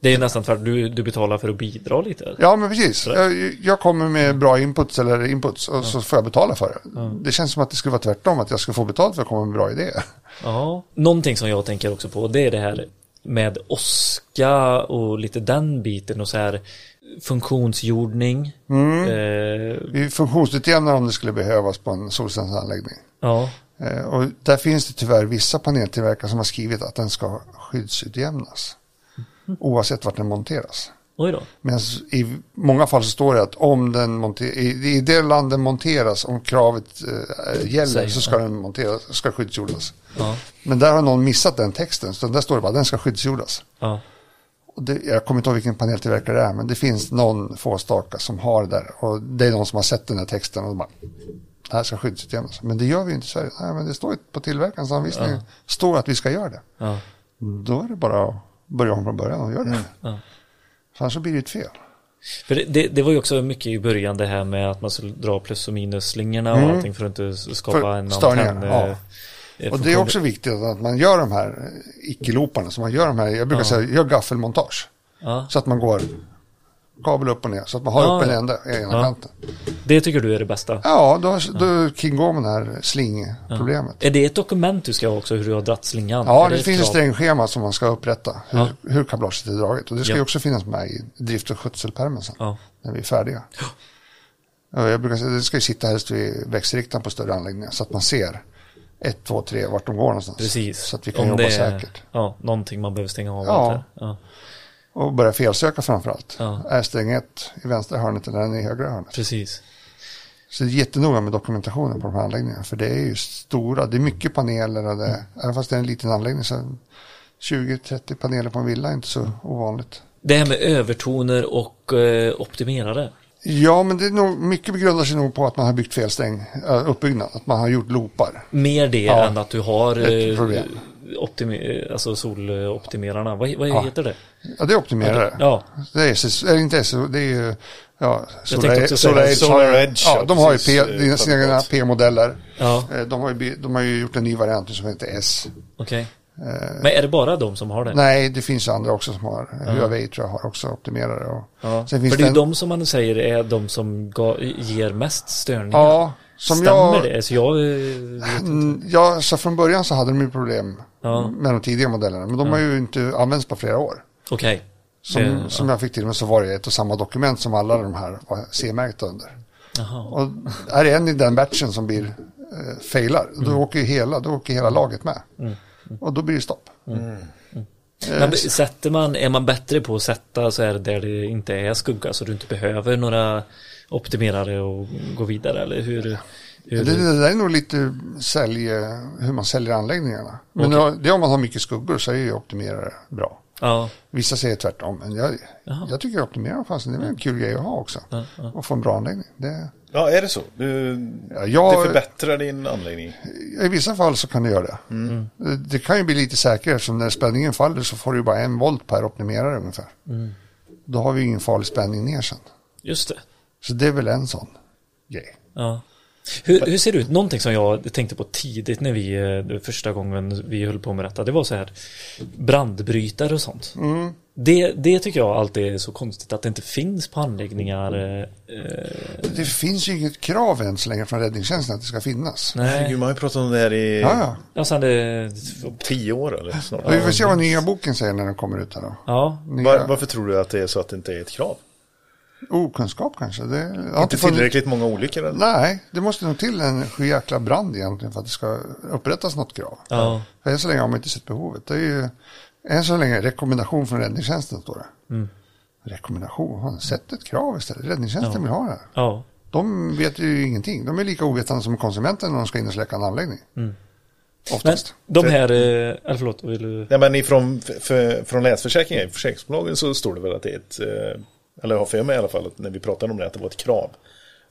Det är nästan för att du, du betalar för att bidra lite. Ja, men precis. Jag, jag kommer med bra inputs eller inputs och så får jag betala för det. Det känns som att det skulle vara tvärtom, att jag ska få betalt för att komma med bra idéer. Ja. Någonting som jag tänker också på, det är det här med åska och lite den biten och så här funktionsjordning. Mm. Eh, Vi funktionsutjämnar om det skulle behövas på en solcellsanläggning. ja. Eh, och där finns det tyvärr vissa paneltillverkare som har skrivit att den ska skyddsutjämnas. Oavsett vart den monteras. Oj då. Men i många fall så står det att om den monter- i, i det land den monteras, om kravet eh, gäller Säg, så ska den monteras, ska skyddsjordas. Ja. Men där har någon missat den texten, så där står det bara den ska skyddsjordas. Ja. Och det, jag kommer inte ihåg vilken paneltillverkare det är, men det finns någon fåstaka som har det där. Och det är någon som har sett den här texten och bara, det här ska skyddsutjämnas. Men det gör vi inte i Sverige. Nej, men det står ju på tillverkarens anvisning, Ja. står att vi ska göra det. Ja. Då är det bara att börja om från början och göra det. Ja. För annars blir det ett fel. För det, det, det var ju också mycket i början det här med att man skulle dra plus och minusslingorna och Mm. allting för att inte skapa För en antenn. ja. Och det är också viktigt att man gör de här icke-looparna, så man gör de här, jag brukar Ja. säga, gör gaffelmontage. Ja. Så att man går kabel upp och ner, så att man har Ja, upp en ja. ända i ena Ja. kanten. Det tycker du är det bästa. Ja, då, då kringgår man det här slingproblemet. Är det ett dokument du ska ha också hur du har dratt slingan? Ja, Är det, ett finns ett strängschema som man ska upprätta, hur, Ja. hur kablaget är draget. Och det ska Ja. ju också finnas med i drift och skötselpärmen sen, Ja. när vi är färdiga. Ja, jag brukar säga, det ska ju sitta helst vid växelriktaren på större anläggningar, så att man ser ett, två, tre, vart de går någonstans. Precis. Så att vi kan Om jobba det är, säkert. Ja, någonting man behöver stänga av. Ja. Och börja felsöka framför allt. Ja. Är sträng ett i vänstra hörnet eller den i högra hörnet? Precis. Så det är jättenoga med dokumentationen på de här anläggningarna. För det är ju stora, det är mycket paneler och det, även fast det är en liten anläggning så 20-30 paneler på en villa är inte så ovanligt. Det här med övertoner och eh, optimerare. Ja, men det är nog, mycket grundar sig nog på att man har byggt fel sträng, äh, uppbyggnad, att man har gjort loopar. Mer det Ja. än att du har Ett eh, problem. optimi- alltså soloptimerarna. Vad, vad Ja. heter det? Ja, det är optimerare. Ja, Det är, SS, är inte SS, det är ju, ja, Solar Edge, Solar har, Edge, ja, ja, de har ju P, eh, sina egna fabrikat. P-modeller. ja, Eh, De har, ju, de har ju gjort en ny variant som heter S. okej. Eh, Men är det bara de som har det? Nej, det finns andra också som har. Huawei tror jag har också optimerare. Och, Ja. För det är det ju en- de som man säger är de som ga, ger mest störningar. Ja, som Stämmer jag... det? Så jag eh. Mm, Ja, så från början så hade de ju problem Ja. med de tidiga modellerna. Men de har ju inte använts på flera år. Okej. Som, Eh, som jag fick till mig så var det ett och samma dokument som alla de här var C-märkta under. Jaha. Och är det en i den batchen som blir eh, failar, då Mm. åker ju hela, då åker hela laget med. Och då blir det stopp. Mm. Eh, Men sätter man, är man bättre på att sätta så är det där det inte är skugga så du inte behöver några optimerare och gå vidare eller hur? hur Det, det där är nog lite sälj, hur man säljer anläggningarna. Men Okej. det, om man har mycket skuggor så är ju optimerare bra. Ja, Vissa säger tvärtom, men jag, Jaha. jag tycker optimera fanns det är en kul grej att ha också. ja, ja. Och få en bra anläggning. Det, Ja, är det så? Du, ja, det jag, förbättrar din anläggning. I vissa fall så kan det göra det. Mm. Det kan ju bli lite säkrare eftersom när spänningen faller så får du bara en volt per optimerare ungefär. Mm. Då har vi ingen farlig spänning ner sen. just det. Så det är väl en sån grej. Ja. Hur, hur ser det ut? Någonting som jag tänkte på tidigt när vi, eh, första gången vi höll på med detta, det var så här brandbrytare och sånt. Mm. Det, det tycker jag alltid är så konstigt att det inte finns på anläggningar. eh, Det finns ju inget krav än så länge från räddningstjänsten att det ska finnas. Nej, man har ju pratat om det här i Ja, ja. ja, sen det, tio år eller snart. Och vi får se vad nya boken säger när den kommer ut här då. ja, Nya, Var, varför tror du att det är så att det inte är ett krav? Okunskap kanske. Det, Inte tillräckligt många olyckor? Eller? Nej, det måste nog till en sjujäkla brand egentligen för att det ska upprättas något krav. ja, För än så länge har man inte sett behovet. Det är ju än så länge rekommendation från räddningstjänsten står det. Mm. Rekommendation, fan, sätt ett krav istället. Räddningstjänsten Ja. vill ha det här. ja, De vet ju ingenting. De är lika ovetande som konsumenten när de ska in och släcka en anläggning. Mm. Men Oftast. de här, eh, eller förlåt, vill du? Nej, men ifrån, för, från läsförsäkringar i försäkringsbolagen så står det väl att det är ett, eh, eller har för mig i alla fall, att när vi pratade om det, att det var ett krav.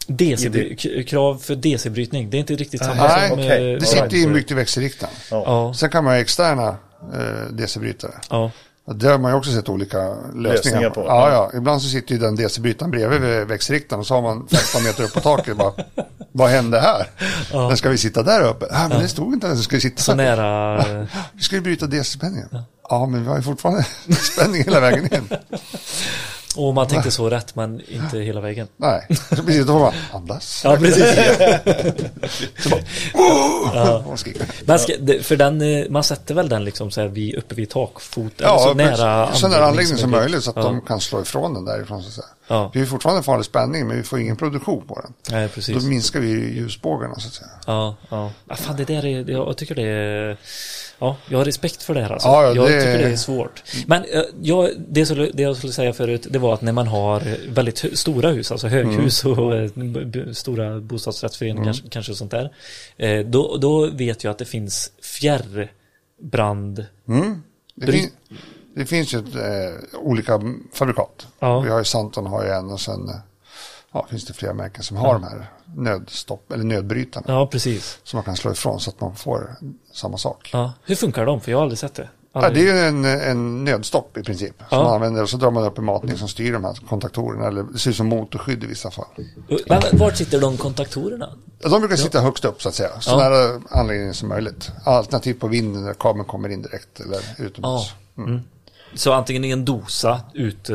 DC, krav för DC-brytning, det är inte riktigt samma Nej, som... okej. eh, Det sitter ju inbyggt i växelriktaren. Ja, Sen kan man ha externa eh, DC-brytare. ja, Det har man ju också sett olika lösningar, Lösningar på. Ja, ja. ja. Ibland så sitter ju den DC-brytaren bredvid vid växelriktaren och så har man 15 meter upp på taket. Bara, vad hände här? Ja. Men ska vi sitta där uppe? Nej, men det stod inte ens. Ska vi sitta så så nära... Vi ska ju bryta DC-spänningen. Ja. men vi har ju fortfarande spänning hela vägen in. Och man tänkte så rätt men inte hela vägen. Nej, precis, då får man andas. Ja, precis. Så bara, oh! skrika. Men ska, för den, eh, man sätter väl den liksom så här vid, uppe vid takfot? eller Ja, så nära så nära anläggningen som möjligt så att Ja. de kan slå ifrån den därifrån. Så att säga. Ja. Det är fortfarande farlig spänning men vi får ingen produktion på den. Nej, Då precis. minskar vi ljusbågarna så att säga. Ja, ja. ja fan, det där är, jag tycker det är, ja, jag har respekt för det här alltså. Ja, ja, jag det- tycker det är svårt. Men eh, jag, det, skulle, det jag skulle säga förut, det var att när man har väldigt stora hus, alltså höghus Mm. och eh, stora bostadsrättsföreningar, kanske, kanske sånt där, eh, då, då vet jag att det finns fjärrbrand. Det, Bry- fin, det finns ju ett, eh, olika fabrikat. Ja. Vi har ju Santon har ju en och sen ja, finns det flera märken som har de här nödstopp eller nödbrytarna. Ja, precis. Som man kan slå ifrån så att man får samma sak. Ja. Hur funkar de? För jag har aldrig sett det. Ja, det är en, en nödstopp i princip. Som Ja. man använder och så drar man upp en matning som styr de här kontaktorerna. Eller det ser ut som motorskydd i vissa fall. Men vart sitter de kontaktorerna? De brukar sitta högst upp så att säga. Så Ja. nära anläggningen som möjligt. Alternativt på vinden när kabeln kommer in direkt eller utomhus. Ja. Mm. Så antingen i en dosa ute...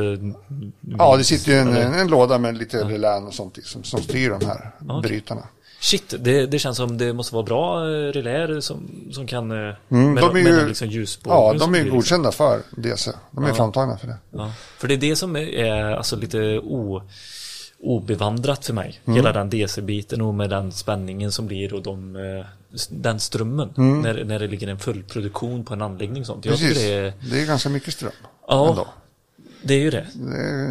Ja, det sitter ju en, en, låda med lite relän och sånt som, som styr de här brytarna. Shit, det, det känns som det måste vara bra eh, reläer som, som kan... eh, Mm, med, de är ju- liksom Ja, de är ju liksom- godkända för DC. De är Ja. framtagna för det. Ja, för det är det som är, alltså lite o, obevandrat för mig. Mm. Hela den DC-biten och med den spänningen som blir och de, eh, den strömmen. När, när det ligger en fullproduktion på en anläggning och sånt. Mm. Precis. det är, Det är ganska mycket ström. Ja. Ändå. Det är ju det.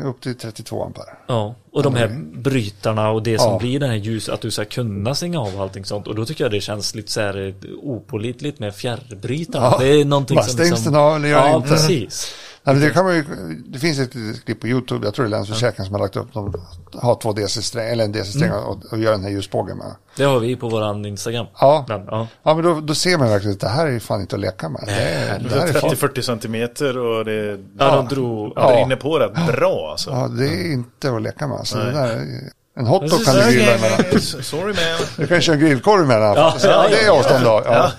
Upp till 32 ampere. Ja, och de här brytarna och det som Ja. blir den här ljus, att du ska kunna stänga av allting sånt. Och då tycker jag det känns lite så här eh, opålitligt med fjärrbrytarna. Ja, Det är någonting bara som stängs liksom, den av eller gör Ja, inte? precis. Nej, men det, kan man ju, det finns ett litet klipp på YouTube, jag tror det är Länsförsäkringen som har lagt upp. De har två DC-strängar, eller en DC-sträng Mm. och, och gör den här ljusbågen med. Det har vi på våran Instagram. Ja, Den, ja. ja men då, då ser man verkligen att det här är fan inte att leka med. Det, är, det här är fan, 30-40 centimeter och det, Ja, ja, de drog... det Ja. rinner på rätt bra alltså. ja, det är inte att leka med. Så Nej. det där, är- en hotdog kan du grilla emellan. Sorry man. Du kan köra en grillkorv emellan. Ja, Så ja, det är avstånd då. Ja.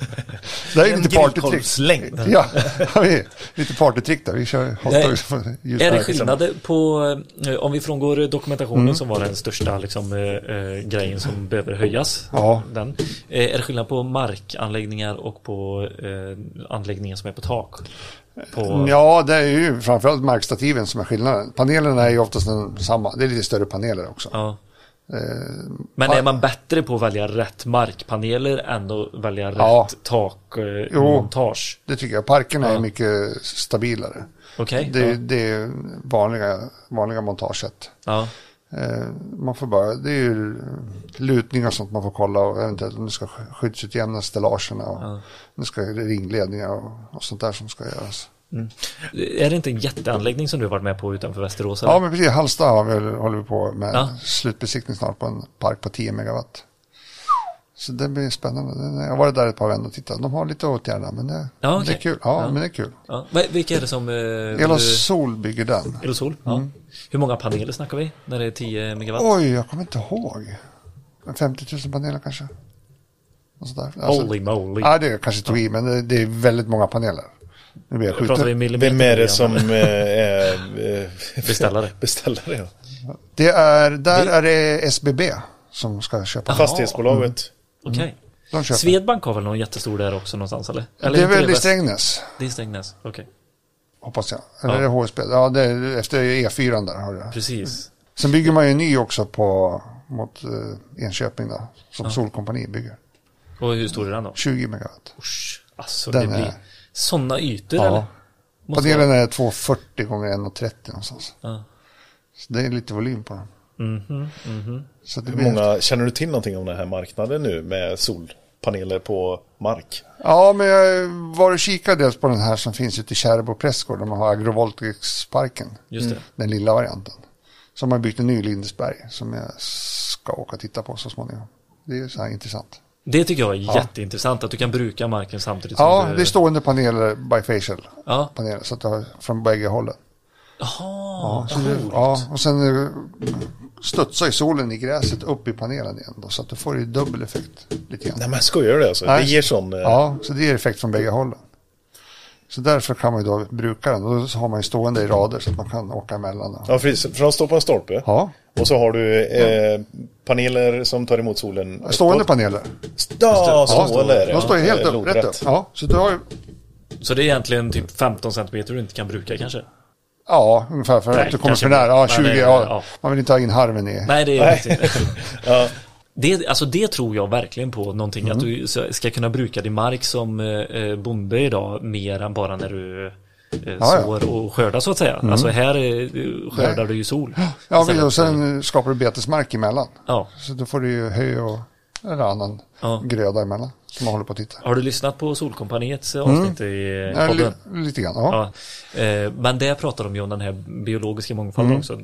Det är En lite partytrick. grillkorvslängd. Ja, lite partytrick där. Vi kör hotdogs. Är det här. skillnader på, eh, om vi frångår dokumentationen Mm. som var den största liksom, eh, grejen som behöver höjas. Ja. Den. Är det skillnad på markanläggningar och på eh, anläggningar som är på tak? På, Ja, det är ju framförallt markstativen som är skillnaden. Panelerna är ju oftast samma. Det är lite större paneler också. ja. Eh, Men är man bättre på att välja rätt markpaneler än att välja Ja. rätt tak, eh, Jo. montage? Det tycker jag. Parkerna är Ja. mycket stabilare. Okej? Det, ja. det är vanliga, vanliga montagesätt. ja. Eh, man får bara, det är ju lutning och sånt man får kolla och eventuellt om det ska skyddsutjämna stellagerna och Ja. det ska ringledningar och, och sånt där som ska göras. Är det inte en jätteanläggning som du har varit med på utanför Västerås? Ja, eller? men precis. Vi, håller vi på med Ja. slutbesiktning snart på en park på 10 megawatt. Så det blir spännande. Jag har varit där ett par vändor och tittat. De har lite åtgärder, men det, Ja, det okej. är kul. Ja, Ja. men det är kul. Ja. Vilka är det som... Eh, El och du- Sol bygger den. El och Sol? Ja. Hur många paneler snackar vi när det är 10 megawatt? Oj, jag kommer inte ihåg. Men 50 000 paneler kanske. Och sådär. Alltså, Holy moly. Ja, det är kanske tog i, men det, det är väldigt många paneler. Nu blir jag Pratar vi skjuten. millimeter? Vem är det som eller? eh, är eh, Beställare. beställare ja. Det är, där är det SBB som ska köpa. Jaha. Fastighetsbolaget. Okej. De köper. Swedbank har väl någon jättestor där också någonstans eller? eller det är väl i Strängnäs, Det är Strängnäs, okej. hoppas jag. Eller Ja. är det HSB? Ja, det är efter E4 där har det. Precis. Sen bygger man ju en ny också på, mot uh, Enköping då, som Solkompani bygger. Och hur stor är den då? 20 megawatt. Usch, alltså Den det blir är- sådana ytor Ja. eller? Måste Panelen är 240 gånger 1,30 någonstans. Ja. Så det är lite volym på den. Mhm, mhm. Så det Hur blir... många, känner du till någonting om den här marknaden nu med solpaneler på mark? Ja, men jag var och kikade dels på den här som finns ute i Kärrbo Prästgård. De har Agrovoltics-parken. Just det. Den lilla varianten. Som har byggt en ny i Lindesberg som jag ska åka och titta på så småningom. Det är så här intressant. Det tycker jag är jätteintressant att du kan bruka marken samtidigt Ja, som du... det är stående paneler bifacial. Ja. Paneler, så att du har från bägge hållen. Jaha, Ja, det, ja, och sen eh, studsar ju solen i gräset upp i panelen igen då, så att du får ju dubbel effekt lite grann. Nej men skojar du alltså? Nej. Det ger sån... eh, Ja, så det ger effekt från bägge hållen. Så därför kan man ju då bruka den och så har man ju stående i rader så att man kan åka emellan. Ja, för, för de står på en stolpe. Ja, Och så har du eh, paneler som tar emot solen. stående paneler. Så Ja, det. de står ju helt Eh, upp, rätt upp. Ja, så du har ju, Så det är egentligen typ 15 cm du inte kan bruka kanske? ja, ungefär för Nej, att du kommer för nära. Ja, mer. 20, Men det- ja, ja. Man vill inte ha in harven i. Nej, det är inte. Ja. Det, alltså det tror jag verkligen på någonting Mm. att du ska kunna bruka din mark som eh, bonde idag mer än bara när du eh, Mm. sår och skördar så att säga. Alltså här eh, skördar Nej. du ju sol. Ja, och sen skapar du betesmark emellan. ja. Så då får du ju hö och eller annan Ja. gröda emellan som man håller på att titta. Har du lyssnat på Solkompaniets eh, avsnitt i Ja, podden? li, lite grann, ja. Ja. Eh, Men där pratar de ju om den här biologiska mångfalden Mm. också.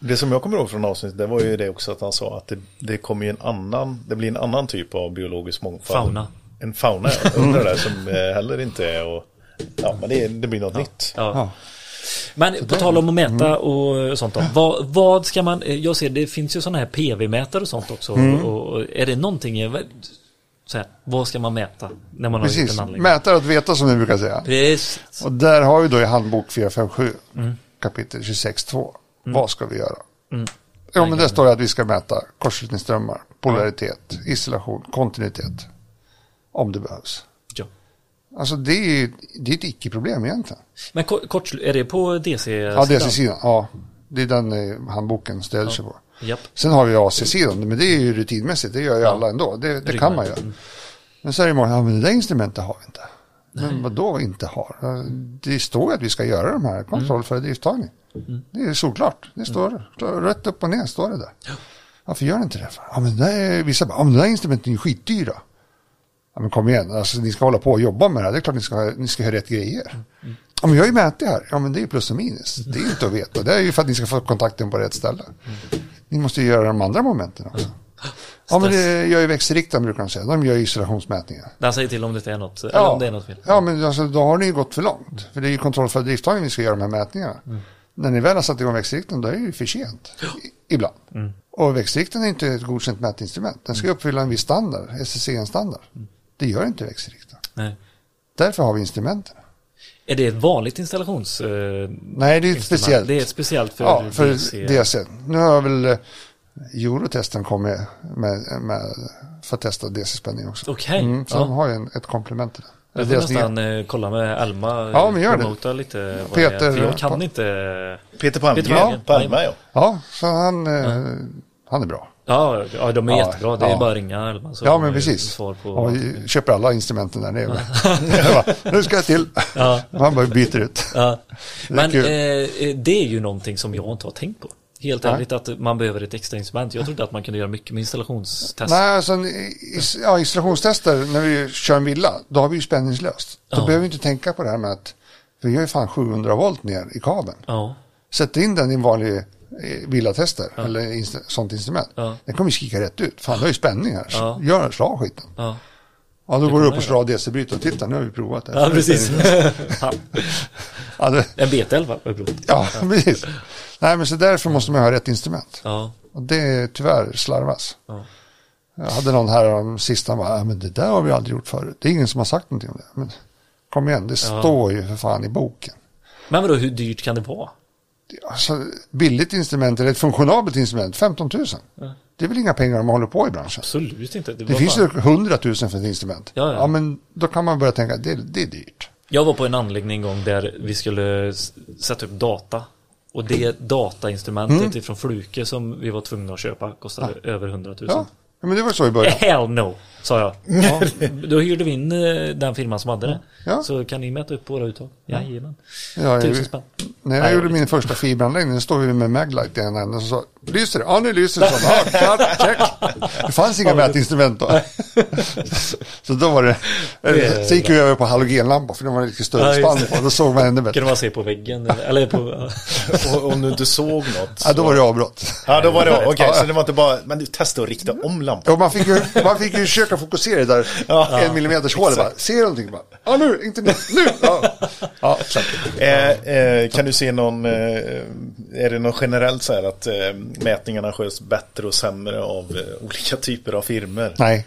Det som jag kommer ihåg från avsnittet det var ju det också att han sa att det, det kommer ju en annan, det blir en annan typ av biologisk mångfald. Fauna. En fauna, ja. Under det där som eh, heller inte är och ja, men det, det blir något nytt. Ja. Ja. Men på tal om att mäta och sånt då. Vad, vad ska man, eh, jag ser det finns ju sådana här PV-mätare och sånt också. Mm. Och, och är det någonting, eh, så här, vad ska man mäta när man har gjort Precis, en anläggning? mätare att veta som vi brukar säga. Precis. Och där har vi då i handbok 457 Mm. kapitel 26.2. Vad ska vi göra? Ja, men där står det att vi ska mäta kortslutningsströmmar, polaritet, isolation, kontinuitet. Om det behövs. Ja. Alltså det är ju det är ett icke-problem egentligen. Men kort, är det på DC? Ja, DC-sidan, ja. Det är den eh, handboken stöder sig på. Japp. Sen har vi AC-sidan, men det är ju rutinmässigt, det gör ju alla ändå. Det, det kan man göra. Men så är det många, ja men det där instrumentet har vi inte. Men vad då inte har? Ja, Det står ju att vi ska göra de här kontroll för drifttagning. Det är solklart, det står står rätt upp och ner, står det där. Varför gör ni inte det? För? Ja men det där är, vissa bara, ja men det där instrumenten är ju skitdyra. Ja men kom igen, alltså ni ska hålla på och jobba med det här, det är klart ni ska, ni ska ha rätt grejer. Ja men jag har ju mätt här, ja men det är ju plus och minus. Det är ju inte att veta, det är ju för att ni ska få kontakten på rätt ställe. Ni måste ju göra de andra momenten också. Ja men det gör ju växelriktaren brukar de säga, de gör isolationsmätningar. Den säger till om det är något, eller om det är något fel. ja men alltså, då har ni ju gått för långt. För det är ju kontroll för drifttagning vi ska göra de här mätningarna. När ni väl har satt igång växelriktaren då är det ju för sent. Ibland. Och växelriktaren är inte ett godkänt mätinstrument. Den ska uppfylla en viss standard, SSC-standard. Det gör inte växelriktaren. Nej. Därför har vi instrumenten. Är det ett vanligt installations... Eh, Nej, det är ett speciellt. Det är ett speciellt för, ja, för DC. DC. Nu har väl eh, Eurotesten kommit med, med, för att testa DC-spänning också. Okej. Mm, så ja. de har ju en, ett komplement till det. Jag får nästan eh, kolla med Elma. Ja, men gör det. lite Peter, det jag kan ja. inte... Peter Palmgren. Peter Palmgren. Palme, ja. Ja, så han, eh, han är bra. Ja, ja de är Ja, jättebra. Det är ja. bara att ringa. Så Ja, men man precis. Svar på... Och vi köper alla instrumenten där nere. Bara, nu ska jag till. Ja. Han bara byter ut. Ja. Men kul. eh, det är ju någonting som jag inte har tänkt på. Helt Nej. ärligt att man behöver ett extra instrument. Jag trodde att man kunde göra mycket med installationstest. Nej, alltså ja, installationstester när vi kör en villa, då har vi ju spänningslöst. Då Ja. behöver vi inte tänka på det här med att vi gör ju fan 700 volt ner i kabeln. Ja. Sätter in den i en vanlig eh, villatester eller inst- sånt instrument. Ja. Den kommer ju skrika rätt ut. Fan, det har ju spänning här. Ja. Gör slå skiten. Ja, Ja, då går du upp och slår av DC-brytaren. Titta, nu har vi provat det. ja precis. ja. Ja, det, En B11 var bra. ja, precis. Nej, men så därför måste man ha rätt instrument. Ja. Och det tyvärr slarvas. Ja. Jag hade någon här om sista, bara, "Ja, men det där har vi aldrig gjort förut. Det är ingen som har sagt någonting om det. Men kom igen, det Ja. står ju för fan i boken. Men vadå, hur dyrt kan det vara? Alltså, billigt instrument eller ett funktionabelt instrument, 15 000. Det är väl inga pengar om man håller på i branschen. Absolut inte. Det, Det finns bara- ju 100 000 för ett instrument. Ja, ja. men då kan man börja tänka det, det är dyrt. Jag var på en anläggning en gång där vi skulle sätta upp data. Och det datainstrumentet Mm. ifrån Fluke som vi var tvungna att köpa kostade över 100 000. Ja, men det var så i början. Hell no, sa jag. Ja, då hyrde vi in eh, den firman som hade det. Ja. Så kan ni mäta upp våra uttag? Jajamän. Ja, Tusen jag, spänn. när jag Nej, gjorde jag min första fiberanläggning, då stod vi med Maglight i ena änden och så sa, lyser det? Ja, nu lyser det. Så, ja, klart, check. Det fanns inga mätinstrument då. så då var det, så gick vi över på halogenlampa för de var lite större spann på, då såg man ännu bättre. Kunde man se på väggen? Eller på... Och om du inte såg något. Ja, då var det avbrott. Ja, då var det Okej, Ja. så det var inte bara, men du testade att rikta om lampan. Ja, man fick ju, man fick ju försöka fokusera det där en millimeters hålet. Ser du någonting? Bara, ja, nu, inte nu, nu! Ja, ja exakt. Eh, eh, kan du se någon, eh, är det något generellt så här att eh, mätningarna sköts bättre och sämre av eh, olika typer av firmer? Nej,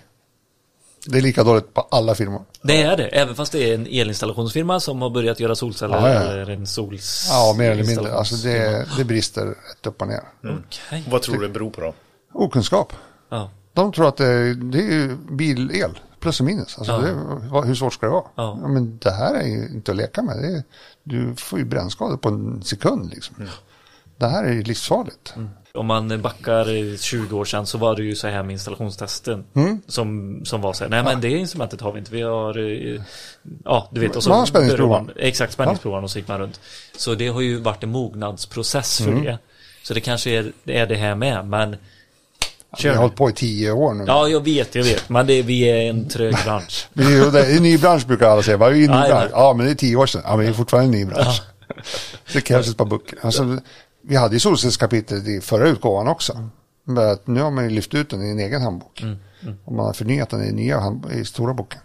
Det är lika dåligt på alla firmor. Det är det, även fast det är en elinstallationsfirma som har börjat göra solceller Ja, ja. eller en sols... Ja, mer eller mindre. Alltså det, det brister rätt upp och ner. Okej. Vad tror du det beror på då? Okunskap. Ja. De tror att det, det är bil-el, plus och minus. Alltså Ja. det, hur svårt ska det vara? Ja. men det här är ju inte att leka med. Det är, du får ju brännskador på en sekund. Liksom. Det här är ju livsfarligt. Om man backar eh, 20 år sedan så var det ju så här med installationstesten Mm. som, som var så här, nej men det instrumentet har vi inte, vi har, eh, ja du vet och så Man har spänningsprovaren. Exakt, spänningsprovaren och så gick man runt. Så det har ju varit en mognadsprocess för Mm. det. Så det kanske är, är det här med, men Vi har hållit på i tio år nu. Ja, jag vet, jag vet, men det, vi är en trög bransch. Vi är ju- det är en ny bransch brukar alla säga. Vad är en ny Ja, ja. bransch? Ja, men det är tio år sedan. Ja, men det är fortfarande en ny bransch. Det krävs ett par böcker. Alltså, vi hade ju solcellskapitlet i förra utgåvan också. Men att nu har man ju lyft ut den i en egen handbok. Mm, Och man har förnyat den i nya hand, i stora boken.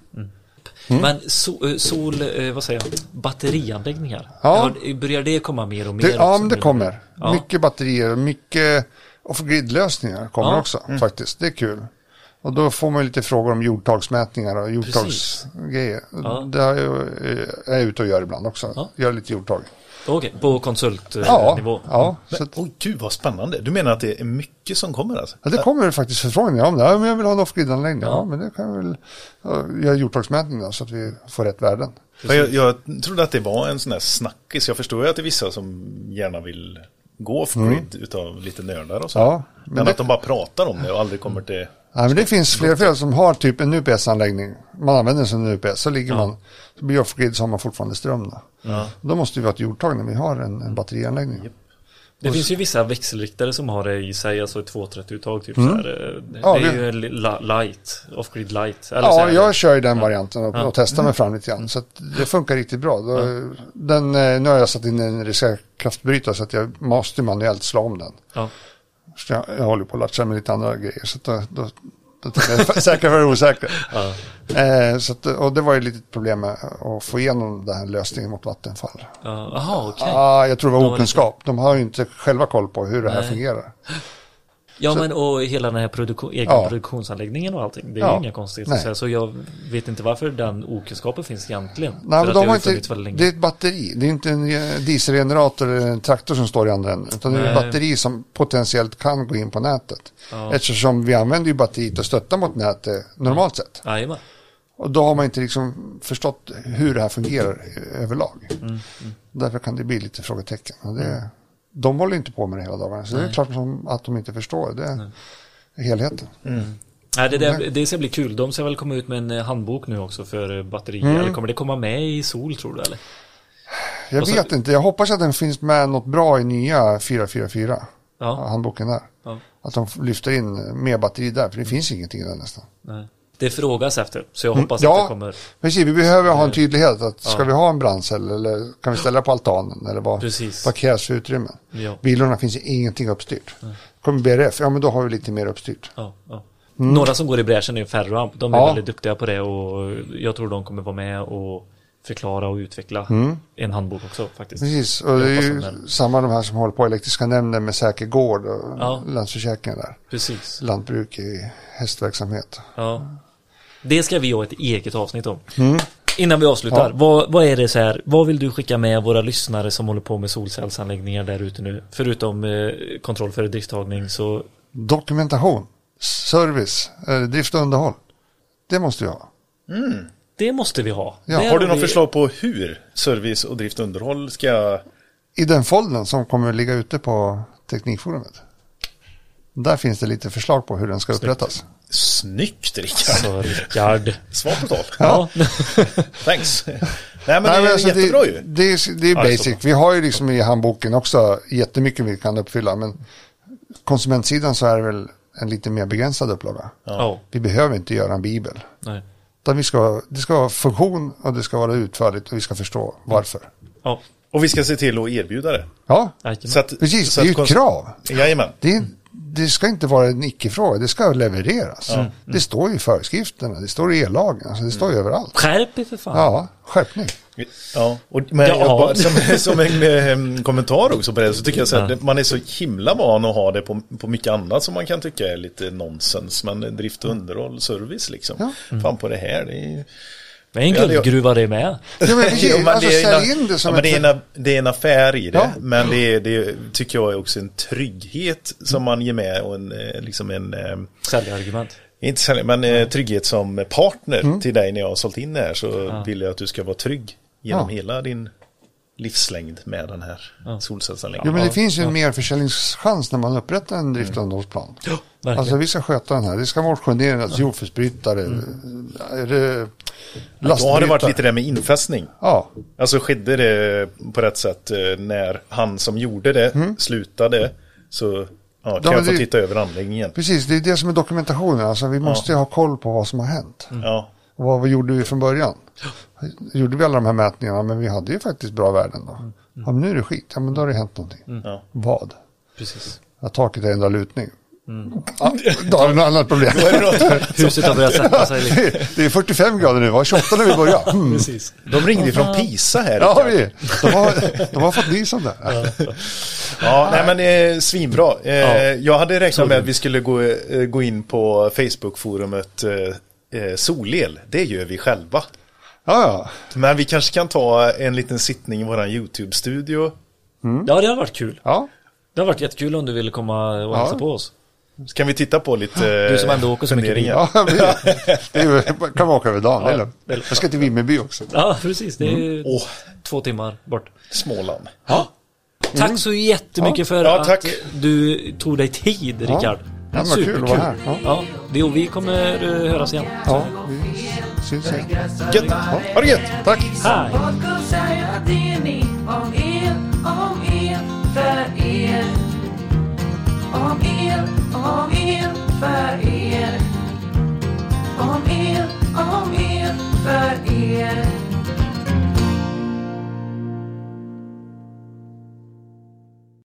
Men so, eh, sol, eh, vad säger jag, batterianläggningar. Ja. Börjar det komma mer och mer? Det, ja, men det kommer. Ja. Mycket batterier och mycket off-grid-lösningar kommer Ja. också faktiskt. Det är kul. Och då får man lite frågor om jordtagsmätningar och jordtagsgrejer. Ja. Det har jag, är jag ute och gör ibland också. Ja. Gör lite jordtag. Okej, på Ja, konsultnivå. ja. Men, Så att, oj, gud vad spännande. Du menar att det är mycket som kommer alltså? ja, det kommer faktiskt förfrågningar om det. Ja, men jag vill ha en off-grid-anläggning. Ja. Ja. men det kan jag väl ja, göra jordtagsmätning då, så att vi får rätt värden. Jag, jag trodde att det var en sån här snackis. Jag förstår ju att det är vissa som gärna vill gå off-grid utav lite nördar och så. Mm. Ja, men men det- att de bara pratar om det och aldrig kommer till... Ja, men det finns flera fel som har typ en UPS-anläggning. Man använder den som en UPS, så ligger man, så blir off-grid så har man fortfarande ström. Då, då måste vi ha ett jordtag när vi har en, en batterianläggning. Det finns ju vissa växelriktare som har det i sig, alltså ett 230-uttag typ så här. eh, Mm. Ja, det är ju light, off-grid light. Eller Ja, jag kör ju den varianten och, Ja. och testar mig fram lite grann. Så det funkar riktigt bra. Då, den, eh, nu har jag satt in en reservkraftbrytare så att jag måste manuellt slå om den. Ja. Så jag, jag håller på att latcha med lite andra grejer. Så att då, då, säkra för osäkra. Ja. Eh, så att, och det var ju lite ett problem med att få igenom den här lösningen mot vattenfall. Ja, Jaha, okej. Ja, jag tror det De var var okunskap. De har ju inte själva koll på hur det här Nej. fungerar. Ja, men och hela den här produktion, egna Ja. produktionsanläggningen och allting. Det är Ja. ju inga konstigheter. Nej. Så, så jag vet inte varför den okunskapen finns egentligen. Nej, För men de det har inte, det är ett batteri. Det är inte en eh, dieselgenerator eller en traktor som står i andra änden. Utan det är ett Nej. batteri som potentiellt kan gå in på nätet. Ja. Eftersom vi använder ju batteriet och stöttar mot nätet normalt sett. Jajamän. Och då har man inte liksom förstått hur det här fungerar överlag. Mm, Därför kan det bli lite frågetecken. Och det, De håller inte på med det hela dagarna. Så det är klart som att de inte förstår. Det är helheten. Nej, det, där, det ska bli kul. De ska väl komma ut med en eh, handbok nu också för eh, batterier. Mm. Eller kommer det komma med i sol tror du eller? Jag så- vet inte. Jag hoppas att den finns med något bra i nya 444. Ja. Handboken där. ja. Att de lyfter in mer batteri där. För det finns ingenting den nästan. Nej. Det frågas efter. Så jag hoppas Mm, ja. att det kommer. Precis, vi behöver ha en tydlighet. Att ska Ja. vi ha en brandcell eller kan vi ställa på altanen? Eller vad, Precis. vad krävs för utrymmen? Ja. Bilorna finns ju ingenting uppstyrt. Kommer BRF, ja men då har vi lite mer uppstyrt. Ja, ja. Några som går i bräschen är Ferroamp. De är Mm. Ja. väldigt duktiga på det och jag tror de kommer vara med och förklara och utveckla en handbok också faktiskt. Mm. Precis, och det är hoppas ju samma de här som håller på elektriska nämnden med säker gård och Ja. Där. Precis. Lantbruk i hästverksamhet. Ja. Det ska vi ha ett eget avsnitt om. Mm. Innan vi avslutar, Ja. vad, vad är det så här, vad vill du skicka med våra lyssnare som håller på med solcellsanläggningar där ute nu? Förutom eh, kontroll för drifttagning så, Dokumentation, service, eh, drift och underhåll. Det måste vi ha. det måste vi ha. Ja. Har du något vi- förslag på hur service och drift och underhåll ska... I den folden som kommer att ligga ute på Teknikforumet. Där finns det lite förslag på hur den ska upprättas. Snyggt Rickard! Så Rickard. Svar på tal. Ja. Thanks. Nej men Nej, det är alltså, jättebra det, ju. Det är, det är basic. Vi har ju liksom i handboken också jättemycket vi kan uppfylla. Men konsumentsidan så är det väl en lite mer begränsad upplaga. ja. Vi behöver inte göra en bibel. Nej. Utan vi ska, det ska vara funktion och det ska vara utförligt och vi ska förstå varför. Ja. Och vi ska se till att erbjuda det. Ja. Så att, precis. så Det är ju ett krav. Jajamän. Det, är, det ska inte vara en icke-fråga. Det ska levereras. Mm. Det står ju i föreskrifterna. Det står i ellagen. Alltså det står ju överallt. Skärp er för fan. Ja, skärpning. Ja, och, men Ja. jag bara, som, som en eh, kommentar också på det så tycker jag så här, Ja. man är så himla van att ha det på, på mycket annat som man kan tycka är lite nonsens. Men drift och underhåll, service liksom. Fan på det här, det är ju... Det är en Ja, det- guldgruva det med. Ja, men precis, Ja, men alltså det är en- sälj in det som ja, men det, är ett... en, det är en affär i det. Ja. Men det, är, det tycker jag är också en trygghet som man ger med och en, eh, liksom en eh, Säljargument. inte sälj, men eh, trygghet som partner Mm. till dig när jag har sålt in det här så vill jag att du ska vara trygg genom Ja. hela din livslängd med den här Ja. solcellsanläggningen. Ja, men det Ja, finns ju en ja. merförsäljningschans när man upprättar en drift och underhållsplan. Verkligen. Alltså vi ska sköta den här. Det ska motioneras, jordfelsbrytare, är det Då har det varit lastbrytare? lite det med infästning. Ja, Alltså skedde det på rätt sätt eh, när han som gjorde det slutade så ja, kan Mm. Ja, jag få det- titta över anläggningen. precis. Det är det som är dokumentationen. Alltså vi måste ju ha koll på vad som har hänt. Ja. Och vad gjorde vi från början? Gjorde vi alla de här mätningarna, men vi hade ju faktiskt bra värden då. Ja, men nu är det skit. Ja, men då har det hänt någonting. Ja. Vad? Precis. Att taket är ändra lutning. Ja, då har vi något annat problem. Huset har börjat sätta sig lite. Det är 45 grader nu, var 28 när vi började. Mm. Precis. De ringde från Pisa här. Ja, vi, de, har, de har fått nys om det. Ja, nej men eh, svinbra. Eh, Ja. Jag hade räknat med det. att vi skulle gå, eh, gå in på Facebook-forumet Solel. Det gör vi själva. Ja, ja. Men vi kanske kan ta en liten sittning i våran YouTube-studio. Ja, det har varit kul. ja. Det har varit jättekul om du ville komma och Ja. hälsa på oss. Så kan vi titta på lite Du som ändå åker så mycket bil. ja vi, det kan man åka över dagen. Ja, eller? det lugnt. Jag ska till Vimmerby också. Ja, precis. Det är ju Åh, två timmar bort. Småland. Ja. Tack så jättemycket för Ja, att du tog dig tid, Ja. Rickard. Ja, men vad kul att vara här. Ja. Ja, det, och vi kommer eh, höras igen. Ja, vi syns igen. Gött! Ha det gött! Tack! Hej! Säger om er, om er, för er. Er, er, er. Er, er, för er.